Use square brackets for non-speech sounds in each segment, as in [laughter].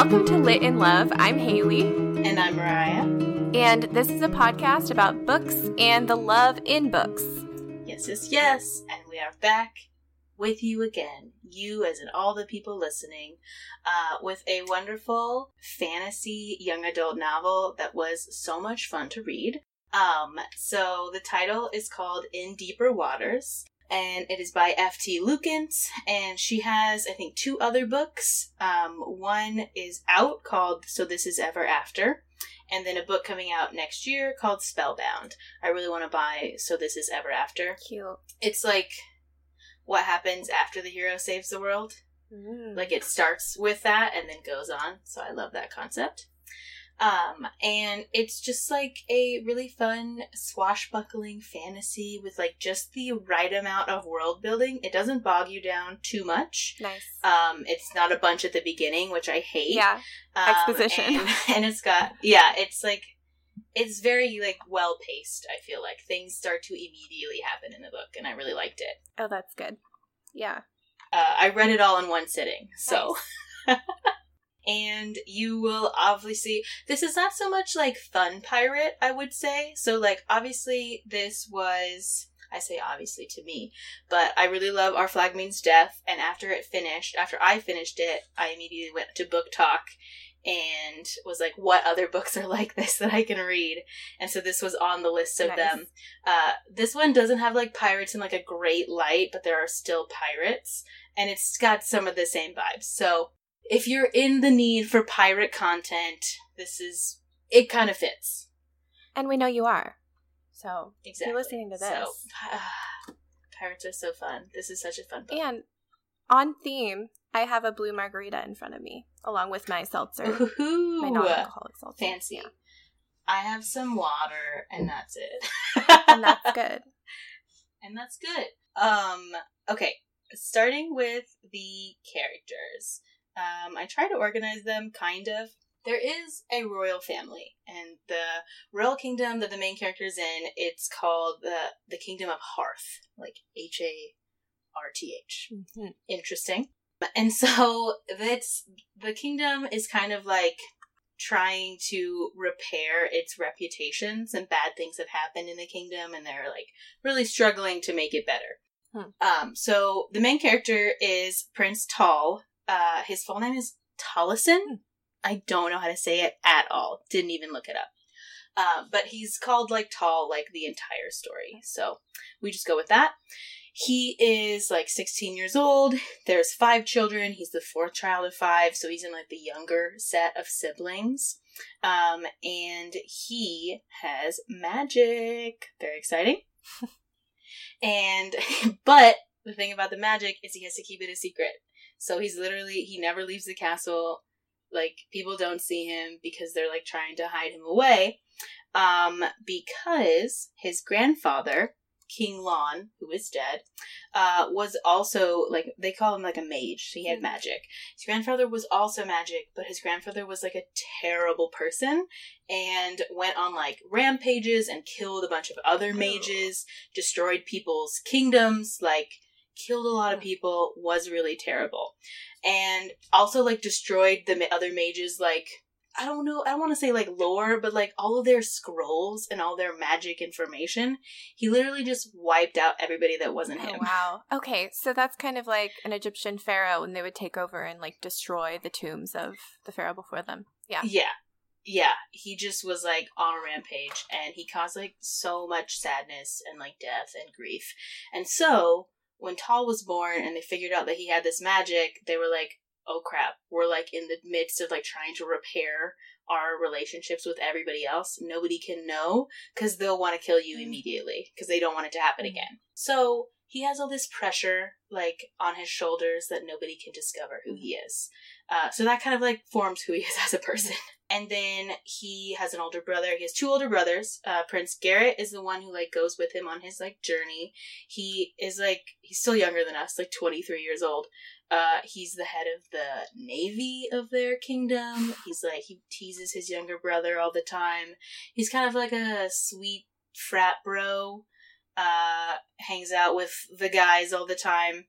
Welcome to Lit in Love. I'm Haley. And I'm Mariah. And this is a podcast about books and the love in books. Yes, yes, yes. And we are back with you again, you as in all the people listening, uh, with a wonderful fantasy young adult novel that was so much fun to read. Um, so the title is called In Deeper Waters and it is by F.T. Lukens, and she has, I think, two other books. Um, one is out called So This Is Ever After, and then a book coming out next year called Spellbound. I really want to buy So This Is Ever After. Cute. It's like what happens after the hero saves the world. Mm. Like it starts with that and then goes on. So I love that concept. Um, and it's just like a really fun swashbuckling fantasy with like just the right amount of world building. It doesn't bog you down too much. nice. Um, it's not a bunch at the beginning, which I hate. yeah. Um, exposition. and, [laughs] and it's got yeah, it's like it's very like well paced. I feel like things start to immediately happen in the book, and I really liked it. Oh, that's good. Yeah. Uh, I read it all in one sitting, so. [laughs] and you will obviously this is not so much like fun pirate i would say. So like obviously this was i say obviously to me but i really love our flag means death and after it finished after i finished it i immediately went to BookTok and was like what other books are like this that i can read? And so this was on the list of Nice. them uh, this one doesn't have like pirates in like a great light but there are still pirates and it's got some of the same vibes. So if you're in the need for pirate content, this is it kind of fits. And we know you are. So, Exactly. you're listening to this. So, [sighs] pirates are so fun. This is such a fun book. and on theme, I have a blue margarita in front of me, along with my seltzer, Ooh, my non alcoholic seltzer. fancy. Yeah. I have some water, and that's it. [laughs] And that's good. [laughs] and that's good. Um, okay, starting with the characters. Um, I try to organize them kind of. There is a royal family, and the royal kingdom that the main character is in, it's called the the Kingdom of Harth, like H A R T H. Mhm. Interesting. And so that's the kingdom is kind of like trying to repair its reputations and bad things have happened in the kingdom and they're like really struggling to make it better. Hmm. Um, so the main character is Prince Tal. Uh, his full name is Tollison. I don't know how to say it at all. Didn't even look it up. Uh, but he's called like Tal like the entire story. So we just go with that. He is like 16 years old. There's five children. He's the fourth child of five, so he's in like the younger set of siblings. Um, and he has magic. Very exciting. [laughs] and [laughs] but the thing about the magic is he has to keep it a secret. So he's literally he never leaves the castle. Like people don't see him because they're like trying to hide him away. Um, because his grandfather, King Lon, who is dead, uh, was also like they call him like a mage. So he had Hmm. magic. His grandfather was also magic, but his grandfather was like a terrible person and went on like rampages and killed a bunch of other mages, destroyed people's kingdoms, like killed a lot of people, was really terrible. And also like destroyed the ma- other mages like I don't know, I don't want to say like lore, but like all of their scrolls and all their magic information. He literally just wiped out everybody that wasn't Oh, him. wow. Okay, so that's kind of like an Egyptian pharaoh when they would take over and like destroy the tombs of the pharaoh before them. Yeah. Yeah. Yeah. He just was like on a rampage and he caused like so much sadness and like death and grief. And so when Tal was born and they figured out that he had this magic, they were like, oh crap, we're like in the midst of like trying to repair our relationships with everybody else. Nobody can know because they'll want to kill you Mhm. immediately because they don't want it to happen Mhm. again. So he has all this pressure like on his shoulders that nobody can discover who he is. Uh, so that kind of like forms who he is [laughs] as a person. And then he has an older brother. He has two older brothers. Uh, Prince Garrett is the one who like goes with him on his like journey. He is like he's still younger than us, like twenty three years old. Uh, he's the head of the navy of their kingdom. He's like he teases his younger brother all the time. He's kind of like a sweet frat bro. Uh, hangs out with the guys all the time.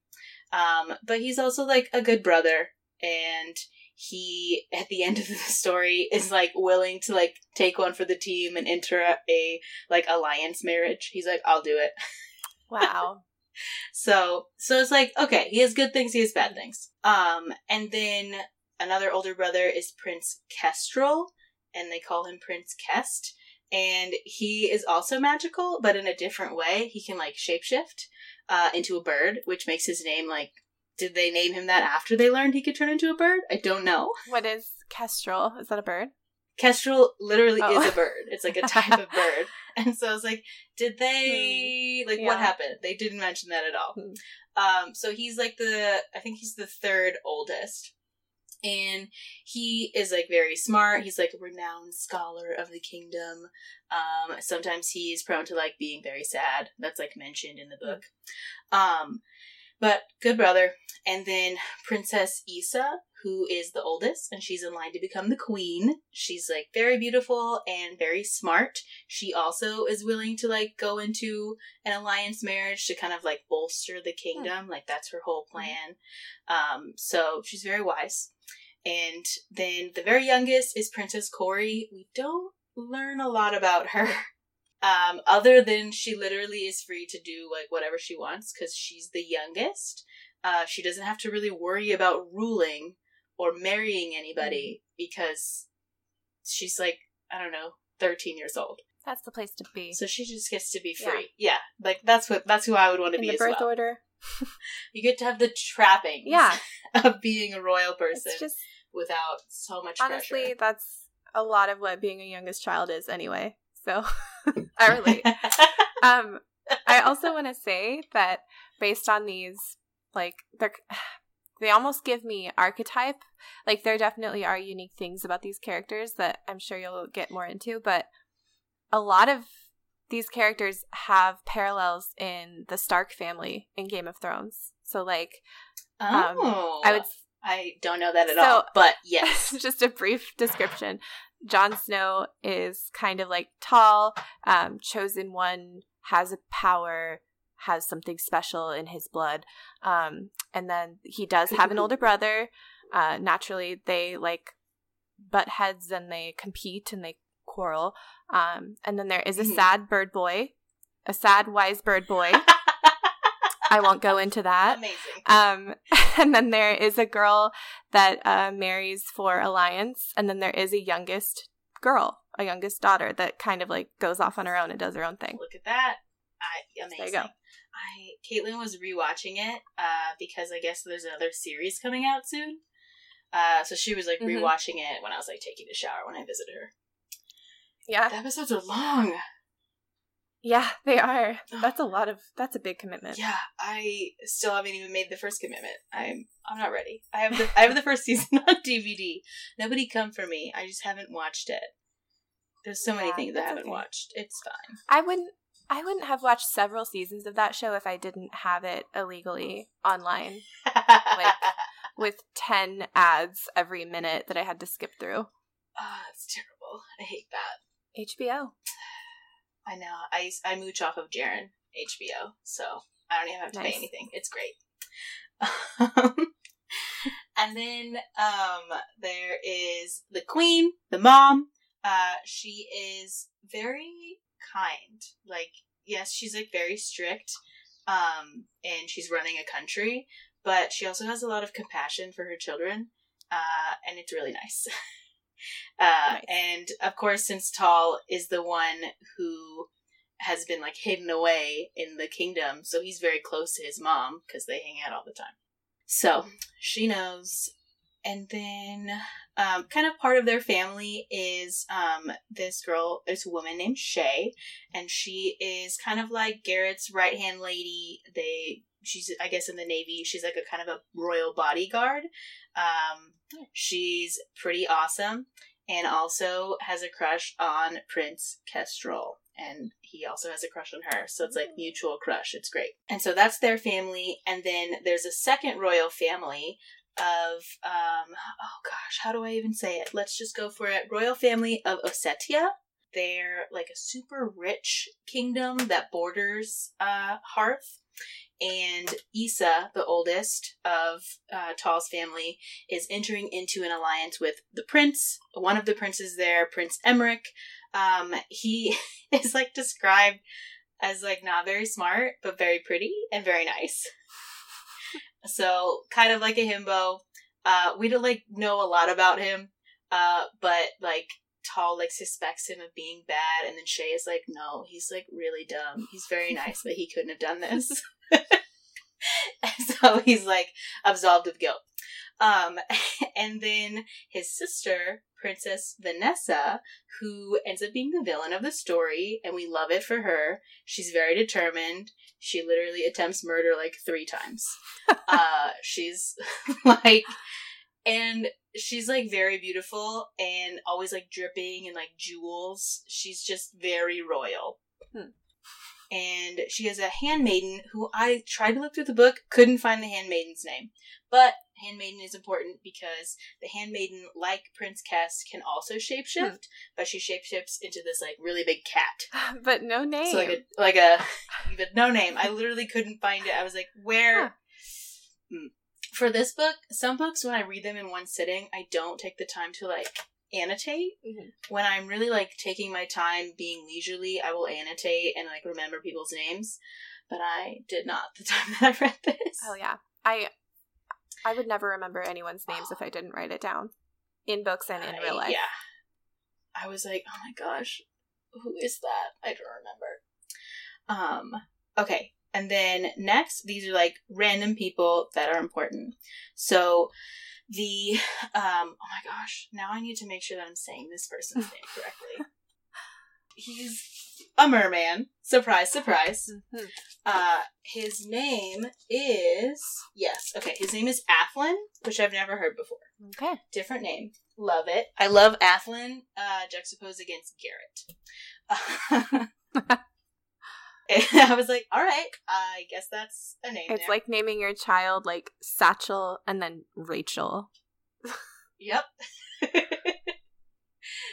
Um, but he's also like a good brother and he at the end of the [laughs] story is like willing to like take one for the team and enter a like alliance marriage. He's like, I'll do it. [laughs] Wow. So so it's like okay, he has good things, he has bad things. Um, and then another older brother is Prince Kestrel, and they call him Prince Kest. And he is also magical, but in a different way. He can like shapeshift uh, into a bird, which makes his name like. Did they name him that after they learned he could turn into a bird? I don't know. What is kestrel? Is that a bird? Kestrel literally Oh. is a bird. It's like a [laughs] type of bird. And so I was like, did they like what happened? They didn't mention that at all. Hmm. Um, so he's like the I think he's the third oldest. And he is like very smart. He's like a renowned scholar of the kingdom. Um, sometimes he's prone to like being very sad. That's like mentioned in the book. Um, but good brother. And then Princess Issa, who is the oldest, and she's in line to become the queen. She's like very beautiful and very smart. She also is willing to like go into an alliance marriage to kind of like bolster the kingdom. Like that's her whole plan. Um, so she's very wise. And then the very youngest is Princess Corey. We don't learn a lot about her. [laughs] Um, other than she literally is free to do like whatever she wants because she's the youngest. Uh, she doesn't have to really worry about ruling or marrying anybody because she's like I don't know, thirteen years old. That's the place to be. So she just gets to be free. Yeah, like that's what that's who I would want to be the as birth well. order. [laughs] You get to have the trappings Yeah. [laughs] of being a royal person just without so much honestly, pressure. that's a lot of what being a youngest child is anyway. So [laughs] I relate. [laughs] Um, I also want to say that based on these, like they're, [sighs] they almost give me archetype. Like there definitely are unique things about these characters that I'm sure you'll get more into, but a lot of these characters have parallels in the Stark family in Game of Thrones. So like oh, I would I don't know that at So- all, but yes. [laughs] just a brief description. Jon Snow is kind of like Tal, um, chosen one, has a power, has something special in his blood. Um, and then he does have an [laughs] older brother. Uh, naturally, they like butt heads and they compete and they quarrel. Um, and then there is a Mhm. sad bird boy, a sad, wise bird boy. [laughs] I won't go into that. Amazing. Um, [laughs] [laughs] and then there is a girl that uh, marries for alliance, and then there is a youngest girl, a youngest daughter that kind of like goes off on her own and does her own thing. Look at that. I amazing. There you go. I Caitlin was rewatching it uh, because I guess there's another series coming out soon. Uh, so she was like Mhm. rewatching it when I was like taking a shower when I visited her. Yeah, The episodes are long. Yeah, [laughs] they are. That's a lot of. That's a big commitment. Yeah, I still haven't even made the first commitment. I'm I'm not ready. I have the I have the first [laughs] season on DVD. Nobody come for me. I just haven't watched it. There's so many things I haven't okay. watched. It's fine. I wouldn't. I wouldn't have watched several seasons of that show if I didn't have it illegally online like [laughs] with ten ads every minute that I had to skip through. Ah, it's terrible. I hate that. HBO. [sighs] [sighs] [sighs] I know. I, I mooch off of Jaren HBO, so I don't even have to Nice. pay anything. It's great. [laughs] and then um, there is the queen, the mom. Uh, she is very kind. Like, yes, she's like very strict, um, and she's running a country, but she also has a lot of compassion for her children, uh, and it's really nice. [laughs] Uh, Nice. And of course, since Tal is the one who has been like hidden away in the kingdom, so he's very close to his mom because they hang out all the time. So she knows. And then, um, kind of part of their family is um, this girl, this woman named Shay, and she is kind of like Garrett's right hand lady. They, she's, I guess, in the Navy. She's like a kind of a royal bodyguard. Um, she's pretty awesome, and also has a crush on Prince Kestrel, and he also has a crush on her. So it's like mutual crush. It's great. And so that's their family, and then there's a second royal family of um oh gosh how do i even say it let's just go for it royal family of ossetia they're like a super rich kingdom that borders uh, Harth. And Issa, the oldest of uh, Tal's family, is entering into an alliance with the prince. One of the princes there, Prince Emeric. Um, he [laughs] is like described as like not very smart, but very pretty and very nice. [laughs] so kind of like a himbo. Uh, we don't like know a lot about him, uh, but like Tal like suspects him of being bad, and then Shay is like, no, he's like really dumb. He's very nice, but he couldn't have done this. [laughs] and [laughs] so he's like absolved of guilt. Um, [laughs] and then his sister, Princess Vanessa, who ends up being the villain of the story, and we love it for her. She's very determined. She literally attempts murder like three times. [laughs] uh, she's like, and she's like very beautiful and always like dripping in like jewels. She's just very royal. Hmm and she is a handmaiden who I tried to look through the book, couldn't find the handmaiden's name. But handmaiden is important because the handmaiden, like Prince Kest, can also shapeshift, hmm. but she shapeshifts into this like really big cat. [laughs] But no name. So like a like a [laughs] but no name. I literally couldn't find it. I was like, where huh. Hmm. For this book, some books when I read them in one sitting, I don't take the time to like annotate. Mm-hmm. When I'm really like taking my time being leisurely, I will annotate and like remember people's names. But I did not [laughs] the time that I read this. Oh yeah. I I would never remember anyone's names if I didn't write it down. In books and in I, real life. Yeah. I was like, oh my gosh, who is that? I don't remember. Um okay. And then next, these are like random people that are important. So the um oh my gosh now i need to make sure that i'm saying this person's [laughs] name correctly. He's a merman. Surprise surprise. Mm-hmm. uh his name is yes okay his name is Athlen which i've never heard before. Okay. Different name. Love it. I love Athlen uh juxtaposed against garrett [laughs] [laughs] [laughs] I was like, all right, I guess that's a name. It's like naming your child like Satchel and then Rachel. yep. [laughs]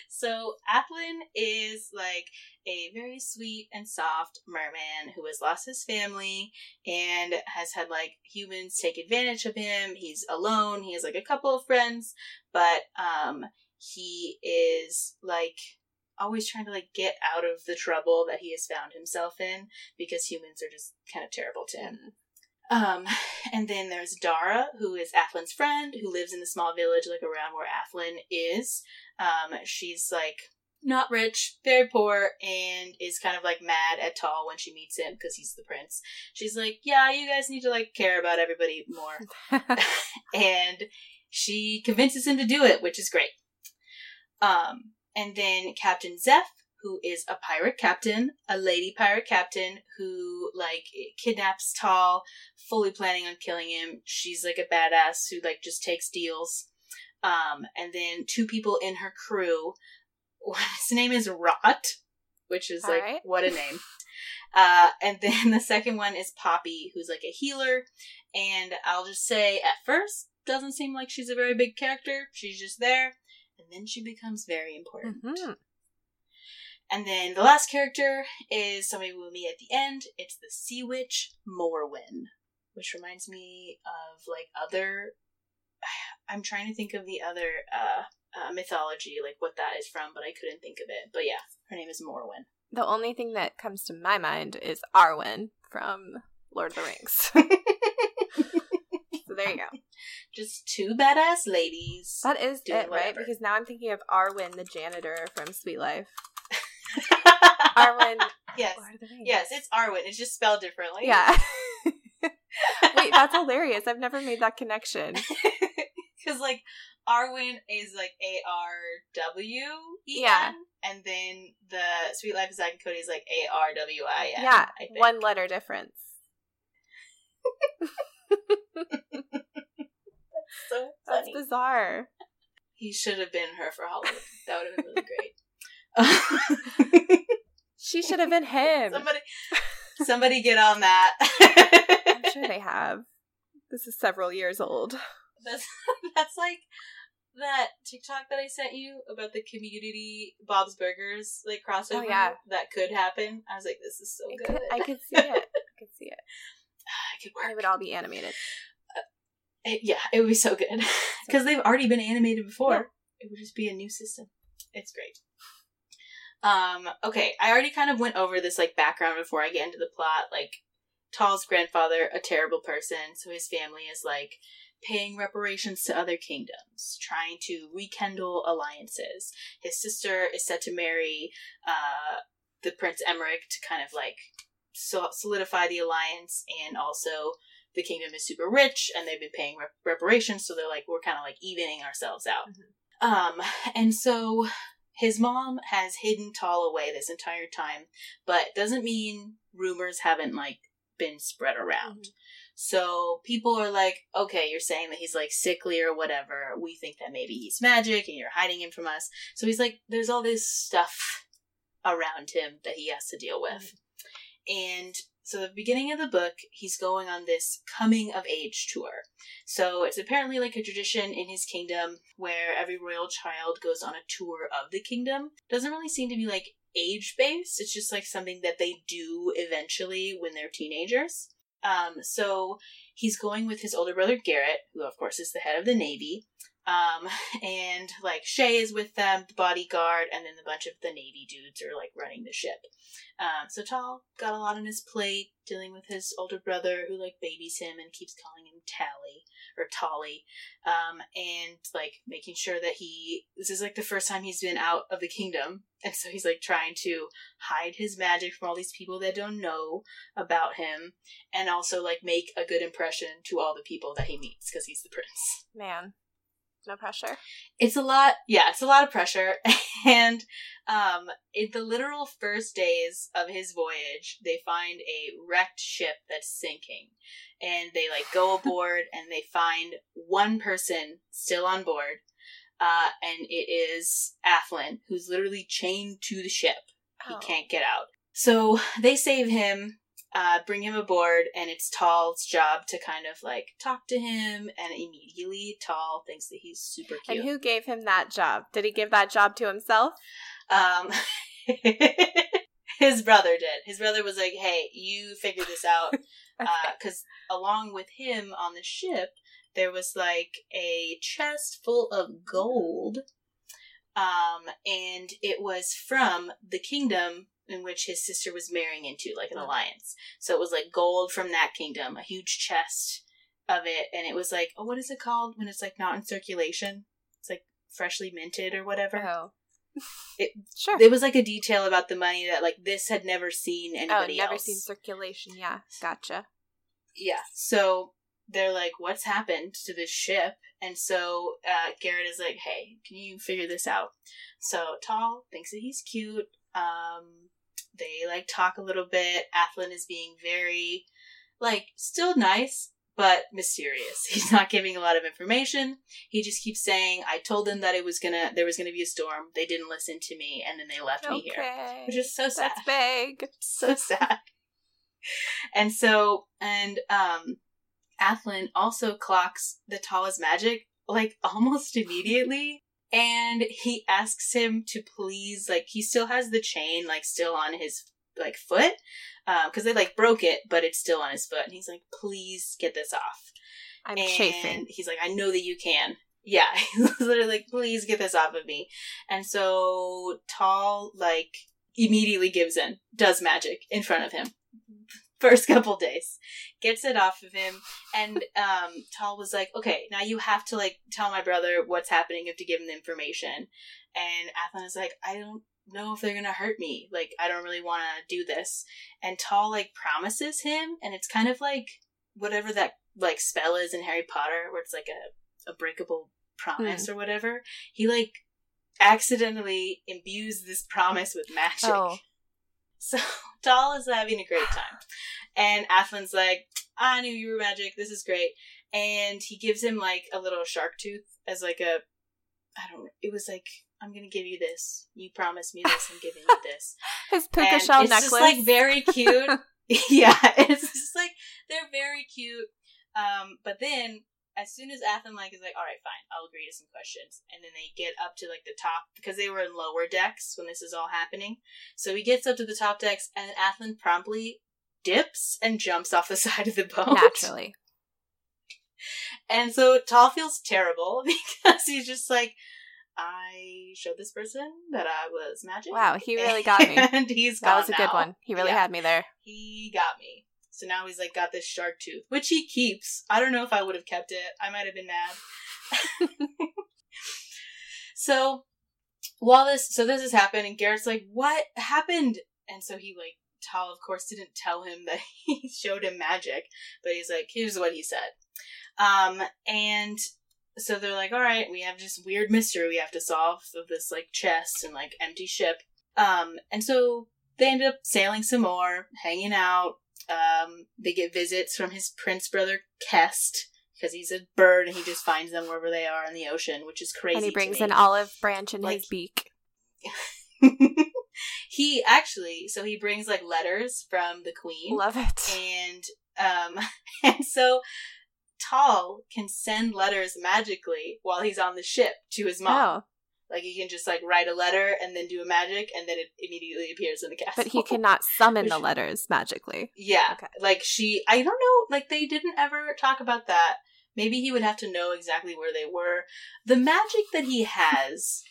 so Athlen is like a very sweet and soft merman who has lost his family and has had like humans take advantage of him. He's alone. He has like a couple of friends, but um he is like always trying to like get out of the trouble that he has found himself in because humans are just kind of terrible to him. Um, [laughs] and then there's Dara, who is Athlen's friend, who lives in the small village like around where Athlen is. Um, she's like not rich, very poor, and is kind of like mad at Tal when she meets him because he's the prince. She's like, "Yeah, you guys need to like care about everybody more," [laughs] [laughs] and she convinces him to do it, which is great. Um, and then Captain Zeph, who is a pirate captain, a lady pirate captain who like kidnaps Tal, fully planning on killing him. She's like a badass who like just takes deals. Um, and then two people in her crew. [laughs] His name is Rot, which is All like right. what a name. [laughs] Uh, and then the second one is Poppy, who's like a healer. And I'll just say, at first, doesn't seem like she's a very big character. She's just there and then she becomes very important. Mm-hmm. And then the last character is somebody we'll meet at the end. It's the Sea Witch Morwen, which reminds me of like other. [sighs] I'm trying to think of the other uh, uh, mythology, like what that is from, but I couldn't think of it. But yeah, her name is Morwen. The only thing that comes to my mind is Arwen from Lord of the Rings. [laughs] So there you go. Just two badass ladies. That is it, whatever. right? Because now I'm thinking of Arwin, the janitor from Suite Life. [laughs] Arwen. Yes. Yes, it's Arwen. It's just spelled differently. Yeah. [laughs] Wait, that's hilarious. I've never made that connection. [laughs] Because, like, Arwen is like A R W E N. Yeah. And then the Suite Life of Zack and Cody is like A R W I N. Yeah. One letter difference. [laughs] That's so funny. That's bizarre. He should have been her for Halloween. That would have been really great. [laughs] she should have been him. Somebody, somebody get on that. I'm sure they have. This is several years old. That's [laughs] that's like that TikTok that I sent you about the community Bob's Burgers like crossover Oh, yeah. that could happen? I was like, this is so It good. could, I could see it. I could see it. [sighs] I could work. it would all be animated. It- yeah, it would be so good [laughs] because they've already been animated before. Yeah. It would just be a new system. It's great. Um. Okay, I already kind of went over this like background before I get into the plot. Like, Tal's grandfather, a terrible person, so his family is like paying reparations to other kingdoms, trying to rekindle alliances. His sister is set to marry uh the Prince Emmerich to kind of like so- solidify the alliance, and also the kingdom is super rich and they've been paying rep- reparations, so they're like we're kind of like evening ourselves out. Um, and so his mom has hidden Tal away this entire time, but doesn't mean rumors haven't like been spread around. Mhm. So people are like, okay, you're saying that he's like sickly or whatever. We think that maybe he's magic and you're hiding him from us. So he's like, there's all this stuff around him that he has to deal with. And so the beginning of the book, he's going on this coming of age tour. So it's apparently like a tradition in his kingdom where every royal child goes on a tour of the kingdom. Doesn't really seem to be like age based. It's just like something that they do eventually when they're teenagers. Um, so he's going with his older brother Garrett, who of course is the head of the navy. Um, [laughs] and like Shay is with them, the bodyguard, and then a bunch of the navy dudes are like running the ship. Um, so Tal got a lot on his plate, dealing with his older brother who like babies him and keeps calling him Tally or Tolly, um, and like making sure that he. This is like the first time he's been out of the kingdom, [laughs] and so he's like trying to hide his magic from all these people that don't know about him, and also like make a good impression to all the people that he meets because he's the prince Man, no pressure. it's a lot yeah it's a lot of pressure. [laughs] And um in the literal first days of his voyage they find a wrecked ship that's sinking. And they like go [laughs] aboard and they find one person still on board uh and it is Athlen who's literally chained to the ship. He Oh. can't get out. So they save him uh, bring him aboard, and it's Tal's job to kind of like talk to him, and immediately Tal thinks that he's super cute. And who gave him that job? Did he give that job to himself? Um, [laughs] his brother did. His brother was like, "Hey, you figure this out," [laughs] because along with him on the ship, there was like a chest full of gold, um, and it was from the kingdom in which his sister was marrying into, like an Mm. alliance. So it was like gold from that kingdom, a huge chest of it, and it was like, oh, what is it called when it's like not in circulation? It's like freshly minted or whatever. oh. It- [laughs] sure. There was like a detail about the money that like this had never seen oh, anybody never else. seen circulation. Yeah, gotcha. yeah. So they're like, "What's happened to this ship?" And so uh, Garrett is like, "Hey, can you figure this out?" So Tal thinks that he's cute. Um, they like talk a little bit. Athlen is being very like still nice. But mysterious. [laughs] He's not giving a lot of information. He just keeps saying, "I told them that it was gonna, there was gonna be a storm. They didn't listen to me, and then they left me here." Which is so sad. That's [laughs] big. so sad. And so, and um, Athlen also clocks the tallest magic like [laughs] almost immediately, and he asks him to please, like, he still has the chain like still on his like foot, uh, because they like broke it, but it's still on his foot, and he's like, please get this off. I'm and chafing. he's like, I know that you can. Yeah, [laughs] he's literally like, please get this off of me. And so Tal like immediately gives in, does magic in front of him. [laughs] First couple days, gets it off of him, and um, Tal was like, "Okay, now you have to like tell my brother what's happening. You have to give him the information." And Athlen is like, "I don't know if they're gonna hurt me. Like, I don't really want to do this." And Tal like promises him, and it's kind of like whatever that like spell is in Harry Potter, where it's like a a breakable promise or whatever. He like accidentally imbues this promise with magic. Oh. So [laughs] Tal is having a great time. And Athlen's like, I knew you were magic, this is great. And he gives him like a little shark tooth as like a I don't it was like, I'm gonna give you this. You promised me this, I'm giving you this. [laughs] His puka And shell it's necklace. just like very cute. [laughs] yeah, it's just like they're very cute. Um, but then as soon as Athlen like is like, all right, fine, I'll agree to some questions, and then they get up to like the top because they were in lower decks when this is all happening. So he gets up to the top decks, and Athlen promptly dips and jumps off the [laughs] side of the boat Naturally. [laughs] And so Tal feels terrible [laughs] because he's just like, I showed this person that I was magic. Wow, he really got me. And he's That was a good one. He really Yeah. had me there. He got me. So now he's like got this shark tooth, which he keeps. I don't know if I would have kept it. I might have been mad. [laughs] so while this, so this has happened, and Garrett's like, "What happened?" And so he like, Tal of course didn't tell him that [laughs] he showed him magic, but he's like, "Here's what he said." Um, and so they're like, "All right, we have this weird mystery we have to solve of this like chest and like empty ship." Um, and so they end up sailing some more, hanging out. Um, they get visits from his prince brother Kest because he's a bird and he just finds them wherever they are in the ocean, which is crazy. and he brings an olive branch in Like- his beak. [laughs] he actually, so he brings like letters from the queen, Love it. and um, [laughs] and so Tal can send letters magically while he's on the ship to his mom. Oh, Like he can just like write a letter and then do a magic, and then it immediately appears in the castle. but he cannot summon the letters magically. Yeah. Okay. Like she I don't know, like they didn't ever talk about that. Maybe he would have to know exactly where they were. The magic that he has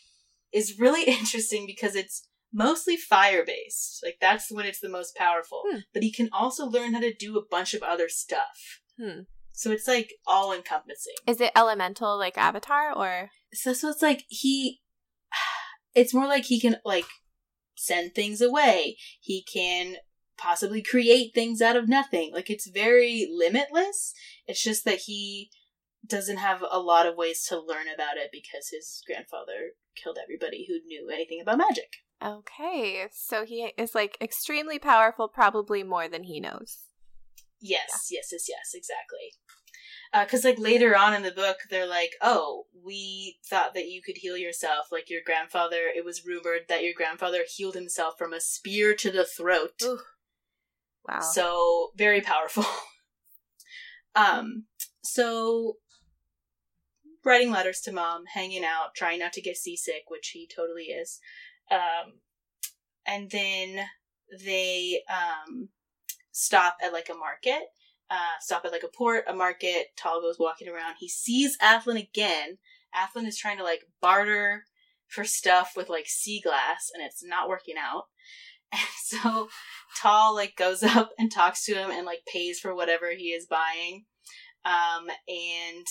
is really [laughs] interesting because it's mostly fire based. Like that's when it's the most powerful. Hmm. But he can also learn how to do a bunch of other stuff. Hmm. So it's like all encompassing. Is it elemental like Avatar or? So so it's like he it's more like he can like send things away. He can possibly create things out of nothing. Like it's very limitless. It's just that he doesn't have a lot of ways to learn about it because his grandfather killed everybody who knew anything about magic. Okay, so he is like extremely powerful, probably more than he knows. Yes, yes, yes, yes, exactly. Because, like, later on in the book, they're like, oh, we thought that you could heal yourself. Like, your grandfather, it was rumored that your grandfather healed himself from a spear to the throat. Ooh. Wow. So, very powerful. [laughs] um, so, writing letters to mom, hanging out, trying not to get seasick, which he totally is. Um, and then they, um, stop at like a market, uh, stop at like a port, a market. Tal goes walking around. He sees Athlen again. Athlen is trying to like barter for stuff with like sea glass, and it's not working out. [laughs] And so Tal like goes up and talks to him and like pays for whatever he is buying. Um, and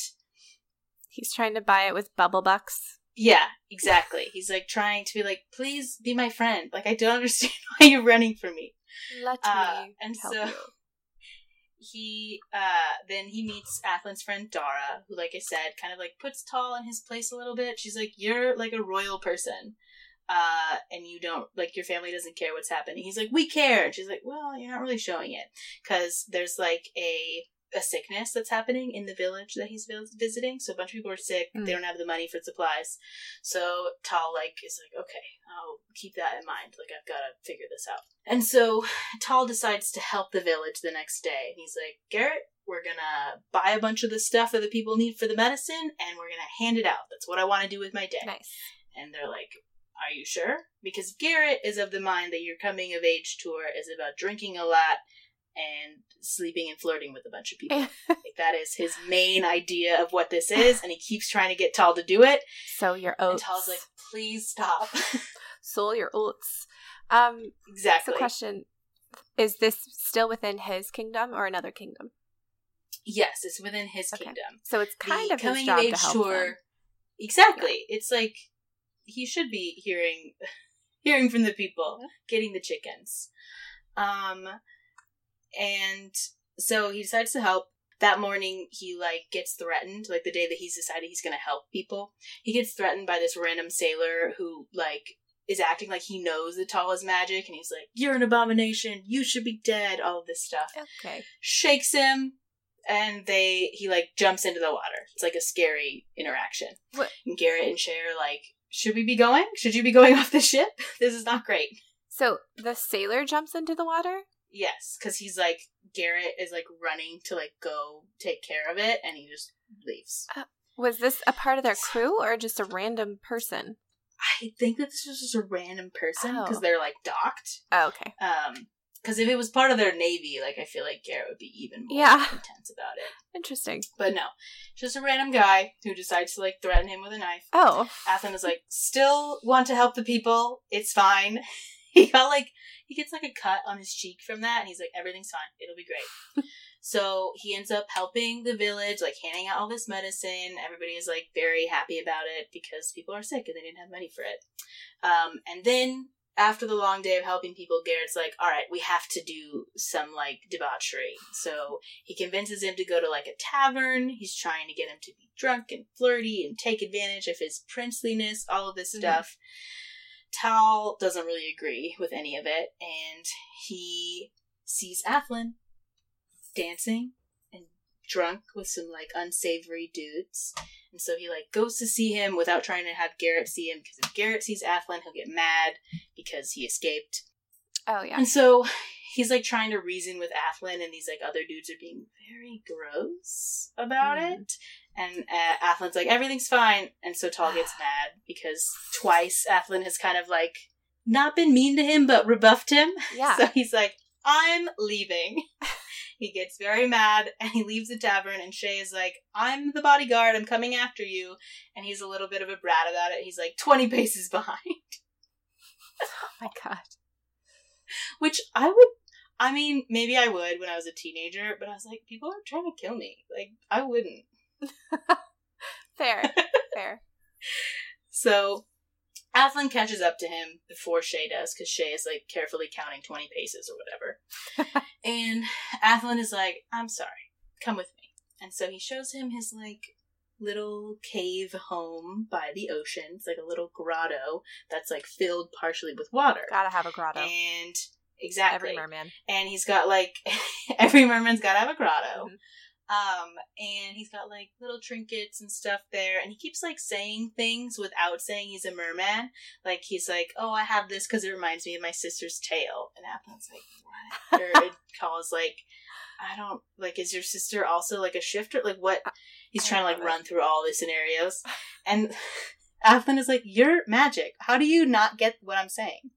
He's trying to buy it with bubble bucks. yeah, exactly. He's like trying to be like, please be my friend. Like I don't [laughs] understand why you're running from me. Let Uh, me and help so- you. He uh then he meets Athlen's friend Dara, who like I said, kind of like puts Tal in his place a little bit. She's like, You're like a royal person. Uh and you don't like your family doesn't care what's happening. He's like, We care. And she's like, Well, you're not really showing it. Cause there's like a a sickness that's happening in the village that he's visiting. So a bunch of people are sick. Mm. They don't have the money for supplies. So Tal like is like, okay, I'll keep that in mind. Like I've got to figure this out. And so Tal decides to help the village the next day. And he's like, Garrett, we're gonna buy a bunch of the stuff that the people need for the medicine, and we're gonna hand it out. That's what I want to do with my day. Nice. And they're like, Are you sure? Because Garrett is of the mind that your coming of age tour is about drinking a lot and sleeping and flirting with a bunch of people. [laughs] like that is his main idea of what this is, and he keeps trying to get Tal to do it. So your And oats. Tal's like, please stop. [laughs] soul your oats. Um, exactly. The question: Is this still within his kingdom or another kingdom? Yes, it's within his Okay. kingdom. So it's kind the of his coming job of to help tour. them. Exactly. It's like he should be hearing [laughs] hearing from the people, getting the chickens. Um and so he decides to help. That morning he like gets threatened, like the day that he's decided he's gonna help people. He gets threatened by this random sailor who like is acting like he knows the Tal is magic and he's like, You're an abomination, you should be dead, all of this stuff. Okay. shakes him and they he like jumps into the water. It's like a scary interaction. What- and garrett and shay are like should we be going? Should you be going [laughs] off the ship? This is not great. So the sailor jumps into the water. Yes because he's like garrett is like running to like go take care of it and he just leaves. Was this a part of their crew or just a random person? I think that this was just a random person because Oh. they're like docked. Oh, okay. Um, because if it was part of their navy, like I feel like Garrett would be even more Yeah. [laughs] intense about it. Interesting. But no, just a random guy who decides to like threaten him with a knife. Oh, Athlen is like, still want to help the people. It's fine. [laughs] He got like he gets like a cut on his cheek from that, and he's like, everything's fine. It'll be great. [laughs] so he ends up helping the village, like handing out all this medicine. Everybody is like very happy about it because people are sick and they didn't have money for it. Um, and then after the long day of helping people, Garrett's like, all right, we have to do some like debauchery. So he convinces him to go to like a tavern. He's trying to get him to be drunk and flirty and take advantage of his princeliness, all of this Mhm. stuff. Tal doesn't really agree with any of it, and he sees Athlen dancing and drunk with some like unsavory dudes. And so he like goes to see him without trying to have Garrett see him because if Garrett sees Athlen, he'll get mad because he escaped. oh yeah. And so he's like trying to reason with Athlen, and these like other dudes are being very gross about Mhm. it. And uh, Athlen's like, everything's fine. And so Tal gets [gasps] mad because twice Athlen has kind of like not been mean to him, but rebuffed him. [laughs] Yeah. So he's like, I'm leaving. [laughs] he gets very mad and he leaves the tavern. And Shay is like, I'm the bodyguard. I'm coming after you. And he's a little bit of a brat about it. He's like 20 paces behind. [laughs] oh my god. Which I would, I mean, maybe I would when I was a teenager, but I was like, people are trying to kill me. Like, I wouldn't. [laughs] Fair. Fair. [laughs] So, Athlen catches up to him before Shay does, because Shay is like carefully counting 20 paces or whatever. [laughs] and Athlen is like, I'm sorry, come with me. And so he shows him his like little cave home by the ocean. It's like a little grotto that's like filled partially with water. Gotta have a grotto. And exactly. Every merman. and he's got like every merman's got to have a grotto. Mhm. Um, and he's got like little trinkets and stuff there, and he keeps like saying things without saying he's a merman. Like he's like, "Oh, I have this because it reminds me of my sister's tail," and Athlen's like, "What?" or [laughs] calls like, "I don't like. Is your sister also like a shifter? Like what?" He's trying to like it. run through all the scenarios, [laughs] and [laughs] Athlen is like, "You're magic. How do you not get what I'm saying?"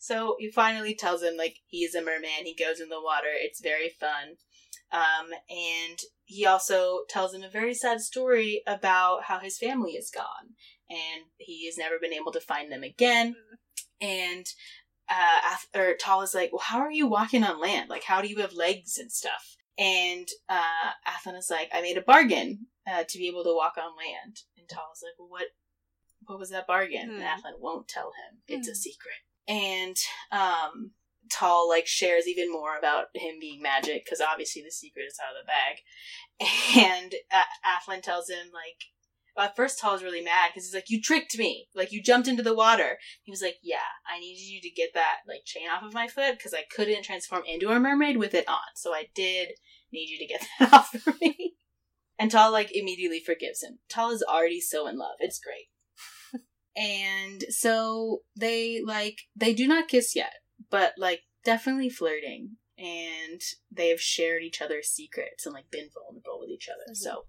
so he finally tells him like he is a merman. He goes in the water. It's very fun. Um, and he also tells him a very sad story about how his family is gone and he has never been able to find them again. And uh, or Tal is like, "Well, how are you walking on land? Like, how do you have legs and stuff?" And uh, Athlen is like, "I made a bargain uh, to be able to walk on land." And Tal is like, "Well, what? What was that bargain?" And Hmm. Athlen won't tell him. It's a Hmm. secret. And um, Tal like shares even more about him being magic because obviously the secret is out of the bag. [laughs] And uh, Athlen tells him like, well, at first Tal is really mad because he's like, "You tricked me! Like you jumped into the water." He was like, "Yeah, I needed you to get that like chain off of my foot because I couldn't transform into a mermaid with it on, so I did need you to get [laughs] that off for me." And Tal like immediately forgives him. Tal is already so in love. It's great. [laughs] and so they like they do not kiss yet, but like definitely flirting and they have shared each other's secrets and like been vulnerable with each other. Mhm. So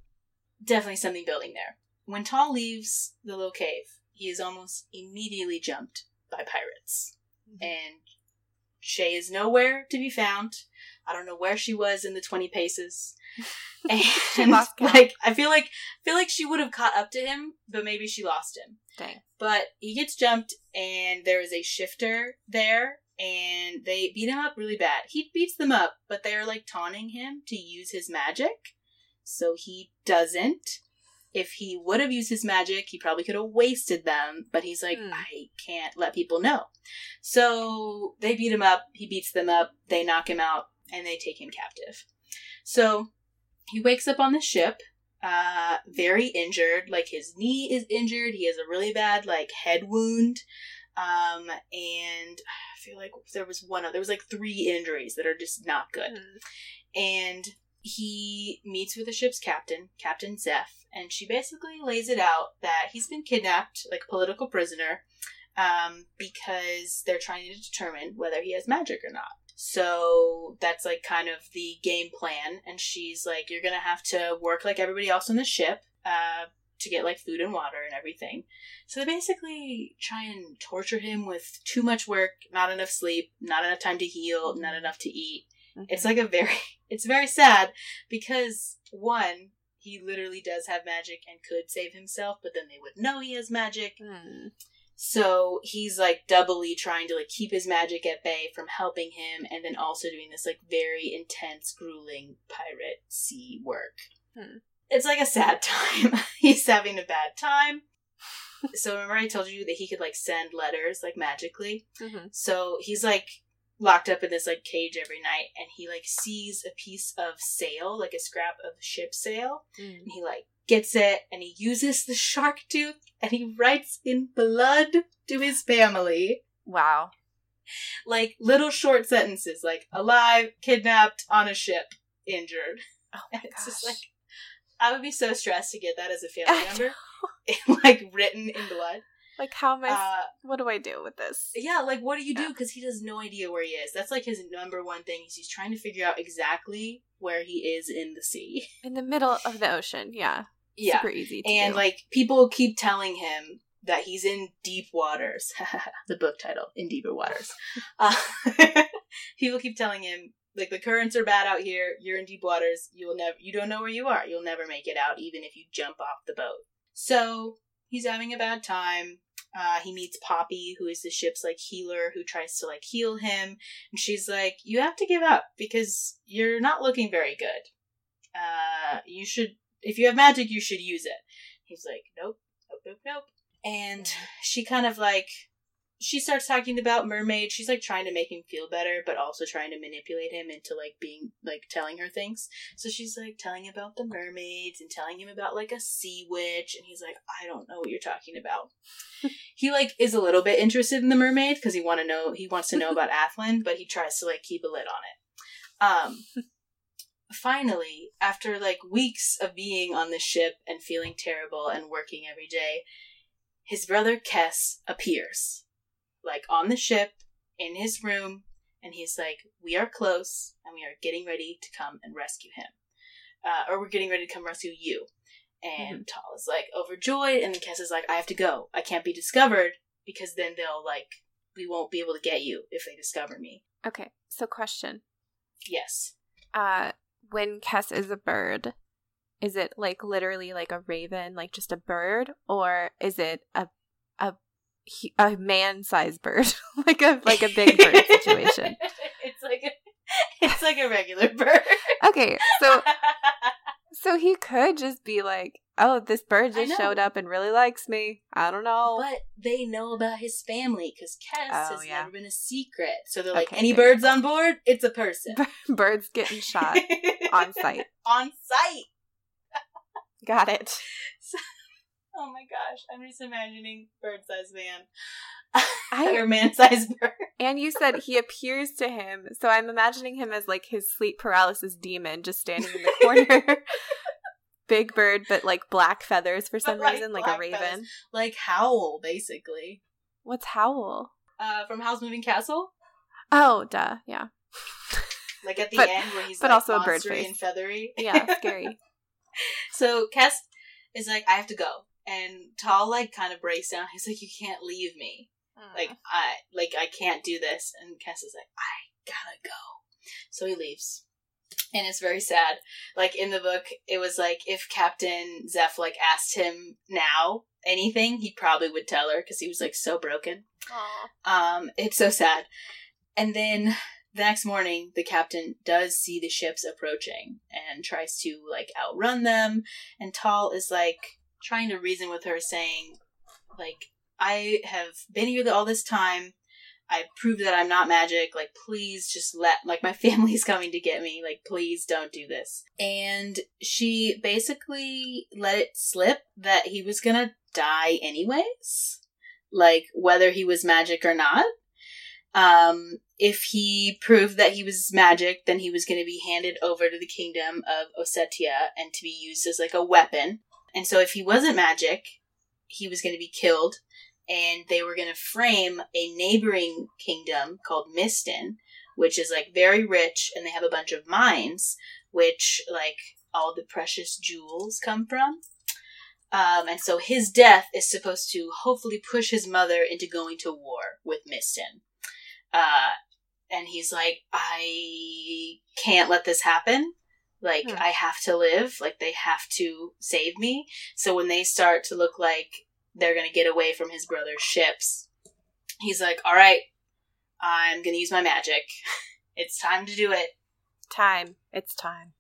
definitely something building there. When Tal leaves the little cave, he is almost immediately jumped by pirates. And Shay is nowhere to be found. I don't know where she was in the 20 paces. [laughs] And lost like I feel like I feel like she would have caught up to him, but maybe she lost him. Dang. But he gets jumped, and there is a shifter there, and they beat him up really bad. He beats them up, but they're like taunting him to use his magic, so he doesn't. If he would have used his magic, he probably could have wasted them, but he's like, Hmm. I can't let people know. So they beat him up, he beats them up, they knock him out, and they take him captive. So he wakes up on the ship, uh, very injured. Like his knee is injured. He has a really bad like head wound. Um, and I feel like there was one of there was like three injuries that are just not good. Mm. And he meets with the ship's captain, Captain Zeph, and she basically lays it out that he's been kidnapped, like a political prisoner. um, because they're trying to determine whether he has magic or not. So that's like kind of the game plan. And she's like, You're going to have to work like everybody else on the ship uh, to get like food and water and everything. So they basically try and torture him with too much work, not enough sleep, not enough time to heal, not enough to eat. Mm-hmm. It's like a very, [laughs] it's very sad because one, he literally does have magic and could save himself, but then they would know he has magic. Hmm. So he's like doubly trying to like keep his magic at bay from helping him, and then also doing this like very intense, grueling pirate sea work. Hmm. It's like a sad [laughs] time. he's having a bad time. so remember I told you that he could like send letters like magically. Mhm. So he's like locked up in this like cage every night, and he like sees a piece of sail, like a scrap of ship sail, Mm. and he like gets it and he uses the shark tooth and he writes in blood to his family Wow. like little short sentences like alive kidnapped on a ship injured Oh [laughs] my it's gosh. just like i would be so stressed to get that as a family member [laughs] like written in blood like how am I? uh, what do I do with this? yeah like what do you do because he has no idea where he is that's like his number one thing is he's trying to figure out exactly where he is in the sea [laughs] In the middle of the ocean. Yeah. yeah Super easy. And do. like people keep telling him that he's in deep waters [laughs] the book title in deeper waters uh, people keep telling him like the currents are bad out here you're in deep waters you'll never you don't know where you are you'll never make it out even if you jump off the boat so he's having a bad time uh, he meets Poppy, who is the ship's like healer, who tries to like heal him, and she's like, "You have to give up because you're not looking very good. Uh, you should, if you have magic, you should use it." He's like, "Nope, nope, nope, nope." And she kind of like, she starts talking about mermaids. She's like trying to make him feel better, but also trying to manipulate him into like being like telling her things. So she's like telling him about the mermaids and telling him about like a sea witch, and he's like, "I don't know what you're talking about." [laughs] he like is a little bit interested in the mermaid because he want to know he wants to know about [laughs] Athlen, but he tries to like keep a lid on it. Um [laughs] finally, after like weeks of being on the ship and feeling terrible and working every day, his brother Kest appears. Like on the ship, in his room, and he's like, We are close and we are getting ready to come and rescue him. Uh, or we're getting ready to come rescue you. And Tal is like overjoyed, and then Kest is like, I have to go. I can't be discovered because then they'll like we won't be able to get you if they discover me. okay. So question. Yes. Uh, when Kest is a bird, is it like literally like a raven, like just a bird, or is it a he- a man-sized bird, [laughs] like a like a big [laughs] bird situation? it's like a, it's like a regular bird. Okay, so [laughs] so he could just be like, "Oh, this bird just showed up and really likes me." I don't know. But they know about his family because Kest Oh, has yeah. never been a secret. So they're like, Okay, any birds on board? It's a person. Birds getting shot on site. on site. Got it. Oh my gosh, I'm just imagining bird-sized man. I- [laughs] or man-sized bird. And you said he appears to him, so I'm imagining him as like his sleep paralysis demon, just standing in the [laughs] corner. Big bird, but like black feathers for some like, reason, like a raven. feathers. Like Howl, basically. What's howl? Uh, from Howl's Moving Castle. Oh, duh, yeah, [laughs] Like at the But- end where he's but like also a bird face. and feathery. yeah, scary. So Kest is like, I have to go. And Tal like kind of breaks down. He's like, You can't leave me. Like I like I can't do this. And Kest is like, I gotta go. So he leaves. And it's very sad. Like in the book, it was like if Captain Zeph like asked him now anything, he probably would tell her because he was like so broken. Aw. Um, it's so sad. And then the next morning, the captain does see the ships approaching and tries to like outrun them. And Tal is like trying to reason with her, saying, like, I have been here all this time. I proved that I'm not magic. Like, please just let, like, my [laughs] family's coming to get me. Like, please don't do this. And she basically let it slip that he was gonna die anyways like whether he was magic or not. Um, if he proved that he was magic, then he was going to be handed over to the kingdom of Ossetia and to be used as like a weapon. And so if he wasn't magic, he was going to be killed and they were going to frame a neighboring kingdom called Mistin, which is like very rich, and they have a bunch of mines, which like all the precious jewels come from. Um, and so his death is supposed to hopefully push his mother into going to war with Mistin. Uh, and he's like, I can't let this happen. Like, hmm. I have to live. Like, they have to save me. So when they start to look like they're going to get away from his brother's ships, he's like, all right, I'm going to use my magic. [laughs] it's time to do it. Time. It's time.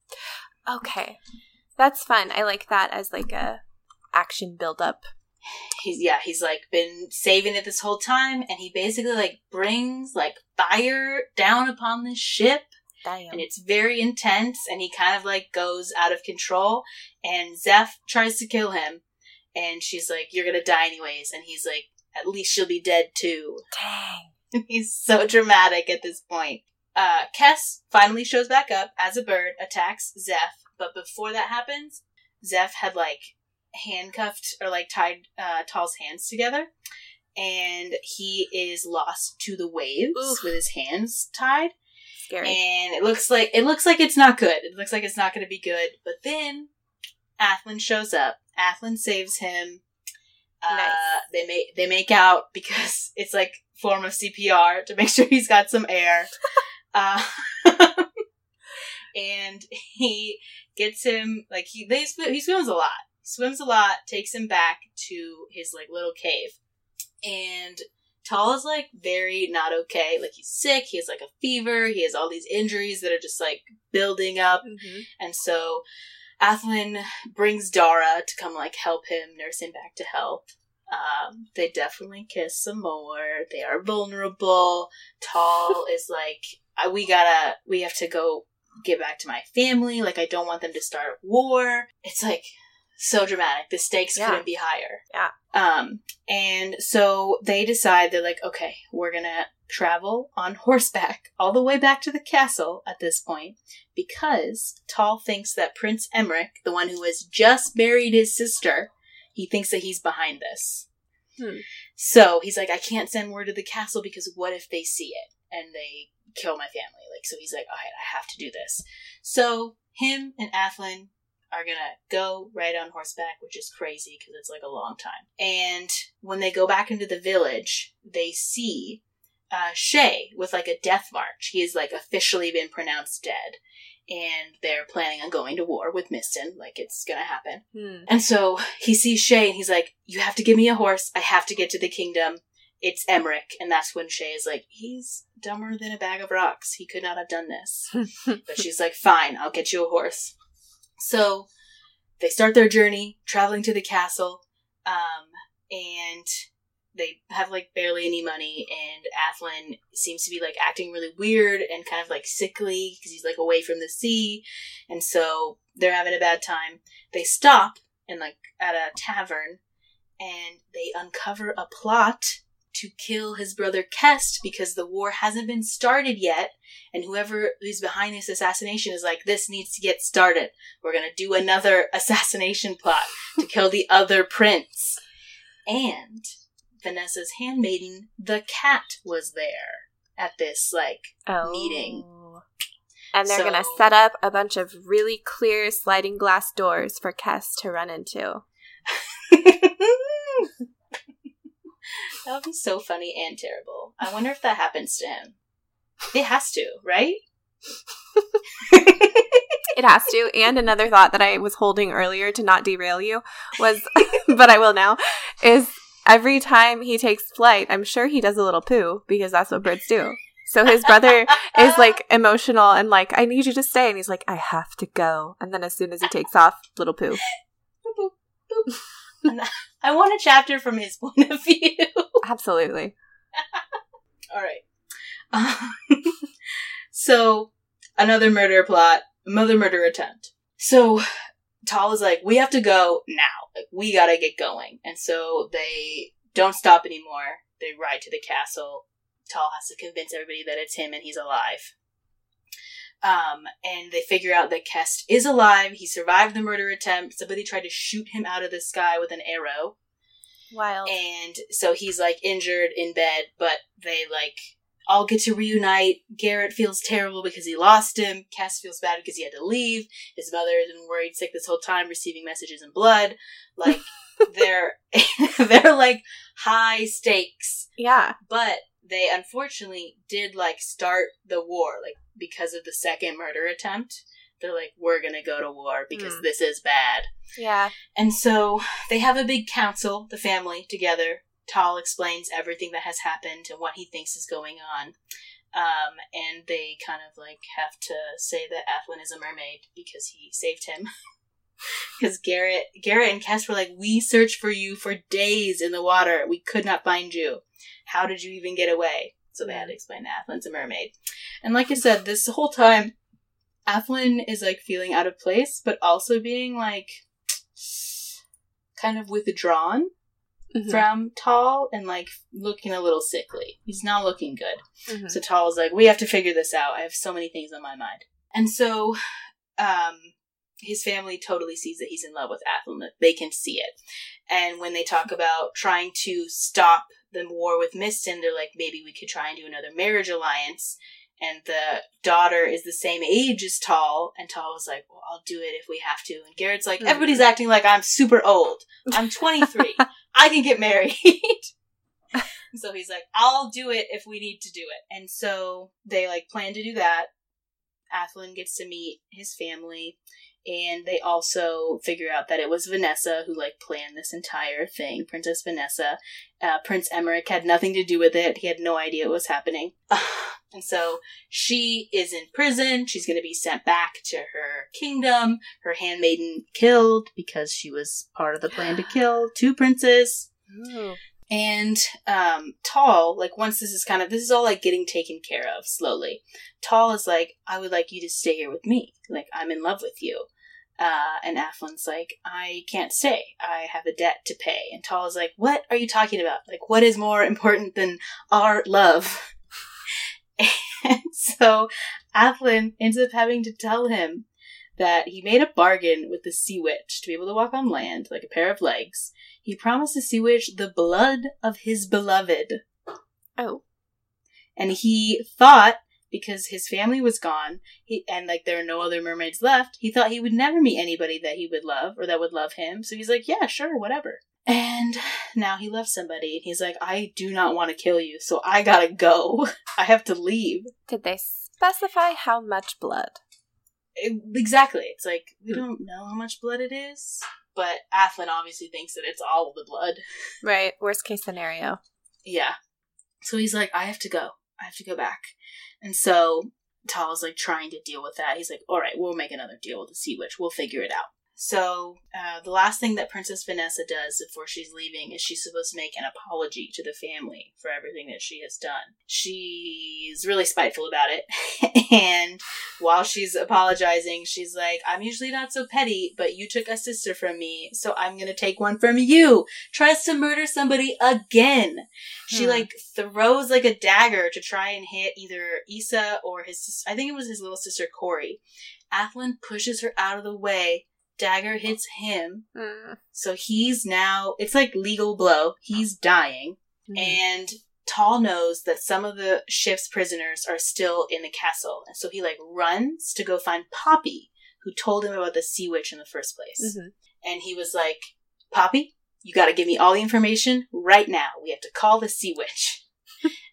Okay. That's fun. I like that as like a action build up. He's yeah, he's like been saving it this whole time and he basically like brings like fire down upon this ship. Damn. And it's very intense and he kind of like goes out of control and Zeph tries to kill him and she's like, You're gonna die anyways and he's like, At least she'll be dead too. Dang. [laughs] he's so dramatic at this point. Uh, Kest finally shows back up as a bird, attacks Zeph, but before that happens, Zeph had like handcuffed or like tied uh, Tal's hands together, and he is lost to the waves Oof. with his hands tied. Scary. And it looks like it looks like it's not good. It looks like it's not going to be good. But then Athlen shows up. Athlen saves him. Uh, nice. They make they make out [laughs] because it's like form of CPR to make [laughs] sure he's got some air. [laughs] uh, and he gets him like he they he swims a lot swims a lot, takes him back to his like little cave. And Tal is like very not okay. Like he's sick, he has like a fever, he has all these injuries that are just like building up. Mm-hmm. And so Athlen brings Dara to come like help him, nurse him back to health. Um, they definitely kiss some more. They are vulnerable. Tal [laughs] is like, we gotta, we have to go get back to my family. Like, I don't want them to start a war. It's like, so dramatic. The stakes yeah. couldn't be higher. Yeah. Um, and so they decide they're like, okay, we're gonna travel on horseback all the way back to the castle at this point because Tal thinks that Prince Emeric, the one who has just married his sister, he thinks that he's behind this. Hmm. So he's like, I can't send word to the castle because what if they see it and they kill my family? Like, so he's like, all right, I have to do this. So him and Athlen are gonna go ride on horseback, which is crazy because it's like a long time. And when they go back into the village, they see uh, Shay with like a death march. He has like officially been pronounced dead. And they're planning on going to war with Miston. like it's gonna happen. Hmm. And so he sees Shay and he's like, You have to give me a horse. I have to get to the kingdom. It's Emeric. And that's when Shay is like, He's dumber than a bag of rocks. He could not have done this. [laughs] but she's like, Fine, I'll get you a horse. So they start their journey traveling to the castle, um, and they have like barely any money. And Athlen seems to be like acting really weird and kind of like sickly because he's like away from the sea, and so they're having a bad time. They stop and like at a tavern, and they uncover a plot to kill his brother Kest because the war hasn't been started yet. And whoever is behind this assassination is like, this needs to get started. We're going to do another [laughs] assassination plot to kill the other prince. And Vanessa's handmaiden, the cat, was there at this, like, oh. meeting. And they're so, going to set up a bunch of really clear sliding glass doors for Kest to run into. That would be so funny and terrible. I wonder if that happens to him. It has to, right? it has to. And another thought that I was holding earlier to not derail you was, [laughs] but I will now, is every time he takes flight, I'm sure he does a little poo because that's what birds do. So his brother is [laughs] like emotional and like, I need you to stay. And he's like, I have to go. And then as soon as he takes off, little poo. Boop, boop. I want a chapter from his point of view. Absolutely. [laughs] All right. Um, [laughs] so, another murder plot, another murder attempt. So, Tal is like, we have to go now. Like, we gotta get going. And so they don't stop anymore. They ride to the castle. Tal has to convince everybody that it's him and he's alive. Um, and they figure out that Kest is alive. He survived the murder attempt. Somebody tried to shoot him out of the sky with an arrow. Wild. And so he's like injured in bed, but they like all get to reunite. Garrett feels terrible because he lost him. Kest feels bad because he had to leave. His mother has been worried sick this whole time, receiving messages in blood. Like [laughs] they're [laughs] they're like high stakes. Yeah. But they unfortunately did like start the war, like because of the second murder attempt. They're like, we're gonna go to war because Mm. this is bad. Yeah. And so they have a big council, the family together. Tal explains everything that has happened and what he thinks is going on. Um, and they kind of like have to say that Athlen is a mermaid because he saved him. [laughs] Because Garrett, Garrett and Kest were like, "We searched for you for days in the water. We could not find you. How did you even get away?" So they had to explain that Athlen's a mermaid. And like I said, this whole time, Athlen is like feeling out of place, but also being like kind of withdrawn Mhm. from Tal and like looking a little sickly. He's not looking good. Mhm. So Tal's like, we have to figure this out. I have so many things on my mind. And so um his family totally sees that he's in love with Athlen, that they can see it. And when they talk about trying to stop the war with Miston, they're like, maybe we could try and do another marriage alliance. And the daughter is the same age as Tal, and Tal was like, Well, I'll do it if we have to. And Garrett's like, Hmm. Everybody's acting like I'm super old. I'm [laughs] 23. I can get married. [laughs] So he's like, I'll do it if we need to do it. And so they like plan to do that. Athlen gets to meet his family, and they also figure out that it was Vanessa who like planned this entire thing. Princess Vanessa. Uh, Prince Emeric had nothing to do with it. He had no idea what was happening. [sighs] and so she is in prison. She's going to be sent back to her kingdom. Her handmaiden killed because she was part of the plan to [gasps] kill two princes. Ooh. And um, Tal, like once this is kind of this is all like getting taken care of slowly. Tal is like, I would like you to stay here with me. Like I'm in love with you. Uh, and Athlen's like, I can't stay. I have a debt to pay. And Tal is like, What are you talking about? Like, what is more important than our love? [laughs] and so Athlen ends up having to tell him that he made a bargain with the sea witch to be able to walk on land, like a pair of legs. He promised the sea witch the blood of his beloved. Oh. And he thought, because his family was gone, he and like there are no other mermaids left, he thought he would never meet anybody that he would love or that would love him. So he's like, Yeah, sure, whatever. And now he loves somebody, and he's like, I do not want to kill you, so I gotta go. [laughs] I have to leave. Did they specify how much blood? It- exactly. It's like, we Hmm. don't know how much blood it is, but Athlen obviously thinks that it's all the blood. Right. Worst case scenario. Yeah. So he's like, I have to go. I have to go back. And so Tal's like trying to deal with that. He's like, all right, we'll make another deal with the Sea Witch. We'll figure it out. So uh, the last thing that Princess Vanessa does before she's leaving is she's supposed to make an apology to the family for everything that she has done. She's really spiteful about it. [laughs] and while she's apologizing, she's like, I'm usually not so petty, but you took a sister from me, so I'm going to take one from you. Tries to murder somebody again. She Hmm. like throws like a dagger to try and hit either Issa or his I think it was his little sister Corey. Athlen pushes her out of the way. Dagger hits him. Mm. So he's now it's like legal blow. He's dying. Mm. And Tal knows that some of the ship's prisoners are still in the castle. And so he like runs to go find Poppy, who told him about the sea witch in the first place. Mhm. And he was like, Poppy, you gotta give me all the information right now. We have to call the sea witch.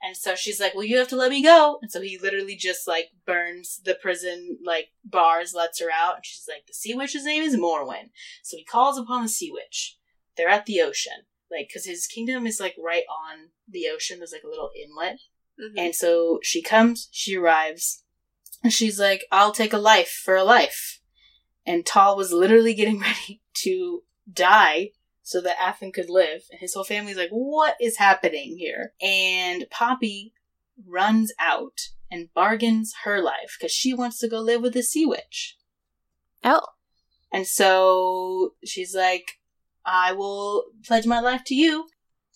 And so she's like, Well, you have to let me go. And so he literally just like burns the prison like bars, lets her out, and she's like, The sea witch's name is Morwen. So he calls upon the sea witch. They're at the ocean. Like, cause his kingdom is like right on the ocean. There's like a little inlet. Mhm. And so she comes, she arrives, and she's like, I'll take a life for a life. And Tal was literally getting [laughs] ready to die so that Athlen could live. And his whole family's like, what is happening here? And Poppy runs out and bargains her life because she wants to go live with the sea witch. Oh. And so she's like, I will pledge my life to you,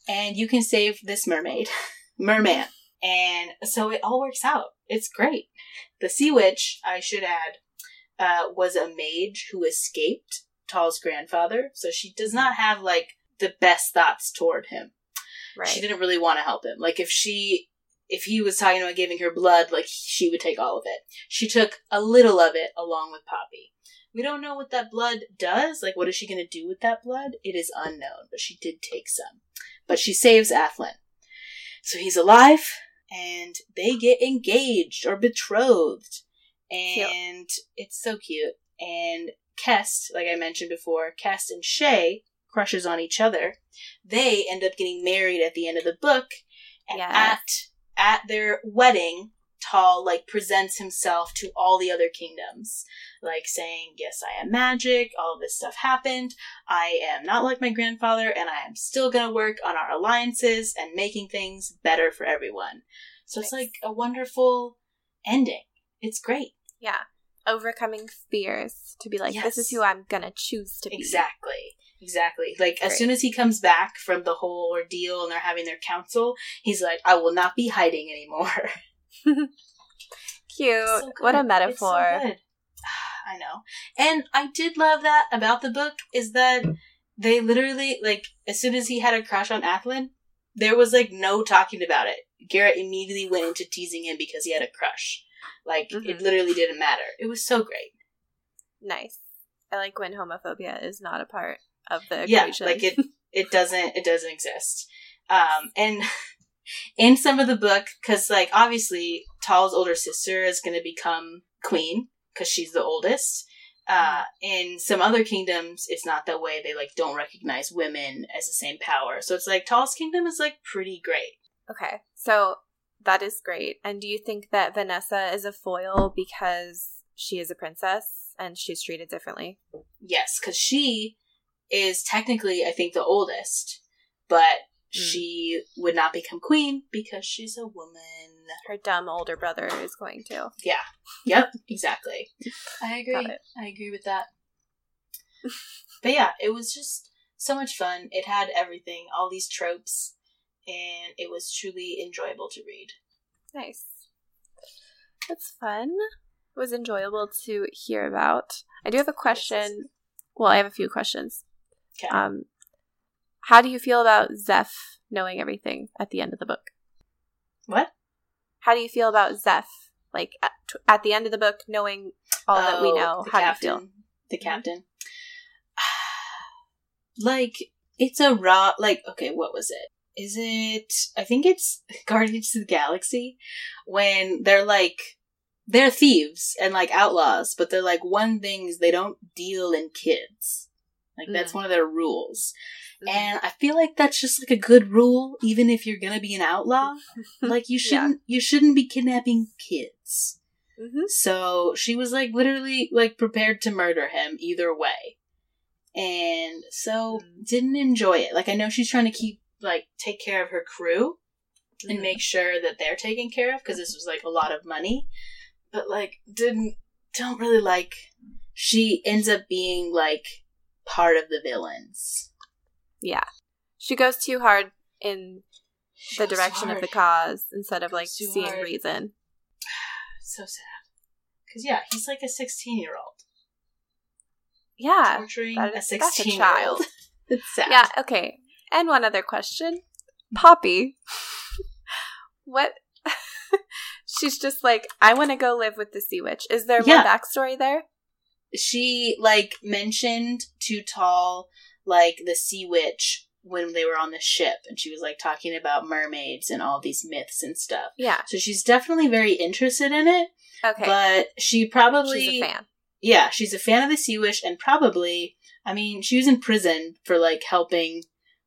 and you can save this mermaid, [laughs] merman. And so it all works out. It's great. The sea witch, I should add, uh, was a mage who escaped Tal's grandfather. So she does not have like the best thoughts toward him. Right. She didn't really want to help him. Like if she if he was talking about giving her blood, like she would take all of it. She took a little of it along with Poppy. We don't know what that blood does. Like, what is she going to do with that blood? It is unknown, but she did take some. But she saves Athlen. So he's alive, and they get engaged or betrothed. And cute. it's so cute. And Kest, like I mentioned before, Kest and Shay crushes on each other. They end up getting married at the end of the book. And yes. at at their wedding, Tal like presents himself to all the other kingdoms, like saying, "Yes, I am magic. All of this stuff happened. I am not like my grandfather, and I am still going to work on our alliances and making things better for everyone." So nice. it's like a wonderful ending. It's great. Yeah, overcoming fears to be like, yes. "This is who I'm gonna choose to be." Exactly. Exactly. Like Great. as soon as he comes back from the whole ordeal and they're having their council, he's like, "I will not be hiding anymore." [laughs] Cute. So what a metaphor. So [sighs] I know. And I did love that about the book is that they literally like as soon as he had a crush on Athlen, there was like no talking about it. Garrett immediately went into teasing him because he had a crush. Like mm-hmm. it literally didn't matter. It was so great. Nice. I like when homophobia is not a part of the equation. Yeah, like it [laughs] it doesn't it doesn't exist. Um and [laughs] in some of the book, because like obviously Tal's older sister is going to become queen because she's the oldest. Uh, in some other kingdoms, it's not that way. They like don't recognize women as the same power. So it's like Tal's kingdom is like pretty great. Okay, so that is great. And do you think that Vanessa is a foil because she is a princess and she's treated differently? Yes, because she is technically, I think, the oldest, but Mm. She would not become queen because she's a woman. Her dumb older brother is going to. Yeah. Yep. exactly. [laughs] I agree. I agree with that. but yeah, it was just so much fun. It had everything, all these tropes, and it was truly enjoyable to read. Nice. That's fun. It was enjoyable to hear about. I do have a question. Well, I have a few questions. Okay. Um, how do you feel about Zeph knowing everything at the end of the book? What? How do you feel about Zeph? Like at, at the end of the book, knowing all oh, that we oh, know, how captain, do you feel? The captain. [sighs] like it's a raw. Like okay, what was it? Is it? I think it's [laughs] Guardians of the Galaxy when they're like they're thieves and like outlaws, but they're like one thing is they don't deal in kids. Like that's mm. one of their rules. Mm-hmm. And I feel like that's just like a good rule, even if you're gonna be an outlaw. [laughs] like you shouldn't yeah. you shouldn't be kidnapping kids. Mm-hmm. So she was like literally like prepared to murder him either way. And so mm. didn't enjoy it. Like I know she's trying to keep like take care of her crew mm. and mm-hmm. make sure that they're taken care of because this was like a lot of money. But like didn't don't really like she ends up being like part of the villains. Yeah. She goes too hard in she the direction of the cause instead of like seeing hard. reason. [sighs] so sad. Because, yeah, he's like a 16 year old. Yeah. Torturing a 16 year old. [laughs] it's sad. Yeah, okay. And one other question Poppy. [laughs] what? [laughs] She's just like, I want to go live with the sea witch. Is there yeah. more backstory there? She, like, mentioned to Tal, like the sea witch when they were on the ship and she was like talking about mermaids and all these myths and stuff. Yeah. So she's definitely very interested in it. Okay. But she probably She's a fan. Yeah, she's a fan of the sea witch and probably I mean, she was in prison for like helping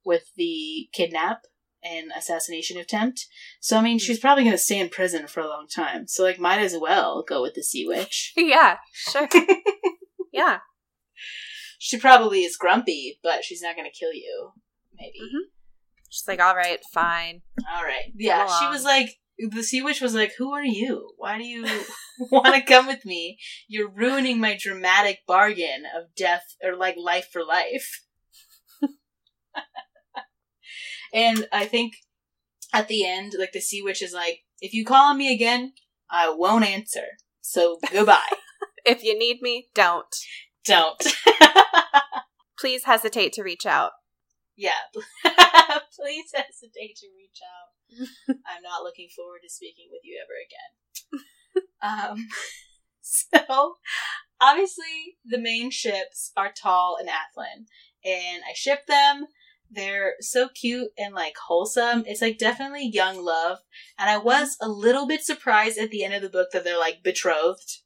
with the kidnap and assassination attempt. So I mean, she's probably going to stay in prison for a long time. So like might as well go with the sea witch. [laughs] yeah, sure. [laughs] yeah she probably is grumpy, but she's not going to kill you. Maybe. Mm-hmm. She's like, all right, fine. All right. Yeah, she was like, the sea witch was like, who are you? Why do you [laughs] want to come with me? You're ruining my dramatic bargain of death or like life for life. And I think at the end, like the sea witch is like, if you call on me again, I won't answer. So goodbye. [laughs] if you need me, don't. Don't. [laughs] Please hesitate to reach out. Yeah. [laughs] Please hesitate to reach out. I'm not looking forward to speaking with you ever again. um, so, obviously, the main ships are Tal and Athlen, and I ship them. They're so cute and like wholesome. It's like definitely young love. And I was a little bit surprised at the end of the book that they're like betrothed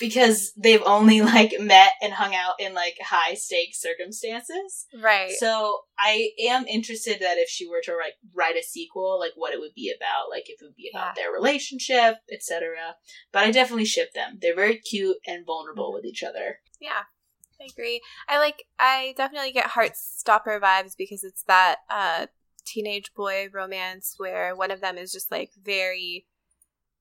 because they've only like met and hung out in like high stakes circumstances. Right. So I am interested that if she were to like write a sequel, like what it would be about, like if it would be about Yeah. their relationship, etc. But I definitely ship them. They're very cute and vulnerable mm-hmm. with each other. Yeah, I agree. I like. I definitely get Heartstopper vibes because it's that uh, teenage boy romance where one of them is just like very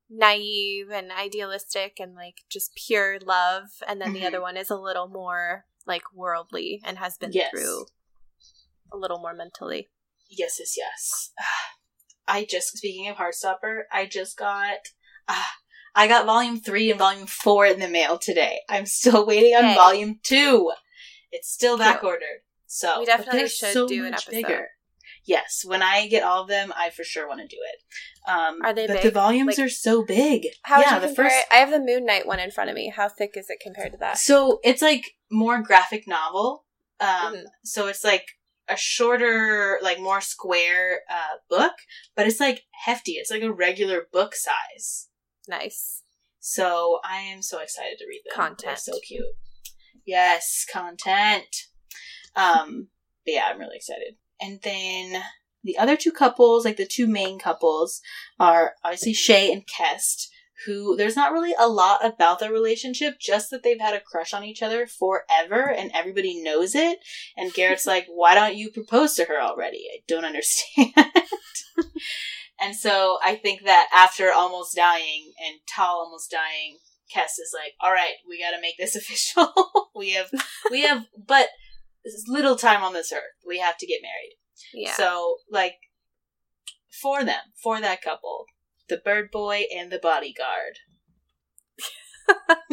naive and idealistic and like just pure love, and then the Mhm. other one is a little more like worldly and has been Yes. through a little more mentally. Yes, yes, yes. [sighs] I just speaking of Heartstopper, I just got ah, I got volume three and volume four in the mail today. I'm still waiting on volume two. It's still back ordered. So We definitely should do an episode. Yes, when I get all of them, I for sure want to do it. Um, Are they but big? the volumes Like- are so big. How yeah, the first. it? I have the Moon Knight one in front of me. How thick is it compared to that? So it's like more graphic novel. Um, Mhm. so it's like a shorter, like more square uh, book, but it's like hefty. It's like a regular book size. Nice. So I am so excited to read them. They're Content. so cute. Yes, content. Um, but yeah, I'm really excited. And then the other two couples, like the two main couples, are obviously Shay and Kest, who there's not really a lot about their relationship, just that they've had a crush on each other forever and everybody knows it. And Garrett's [laughs] like, why don't you propose to her already? I don't understand. [laughs] and so I think that after almost dying and Tal almost dying, Kest is like, all right, we got to make this [laughs] official. we have, we have, but little time on this earth. We have to get married. Yeah. So, like, for them, for that couple, the bird boy and the bodyguard. [laughs]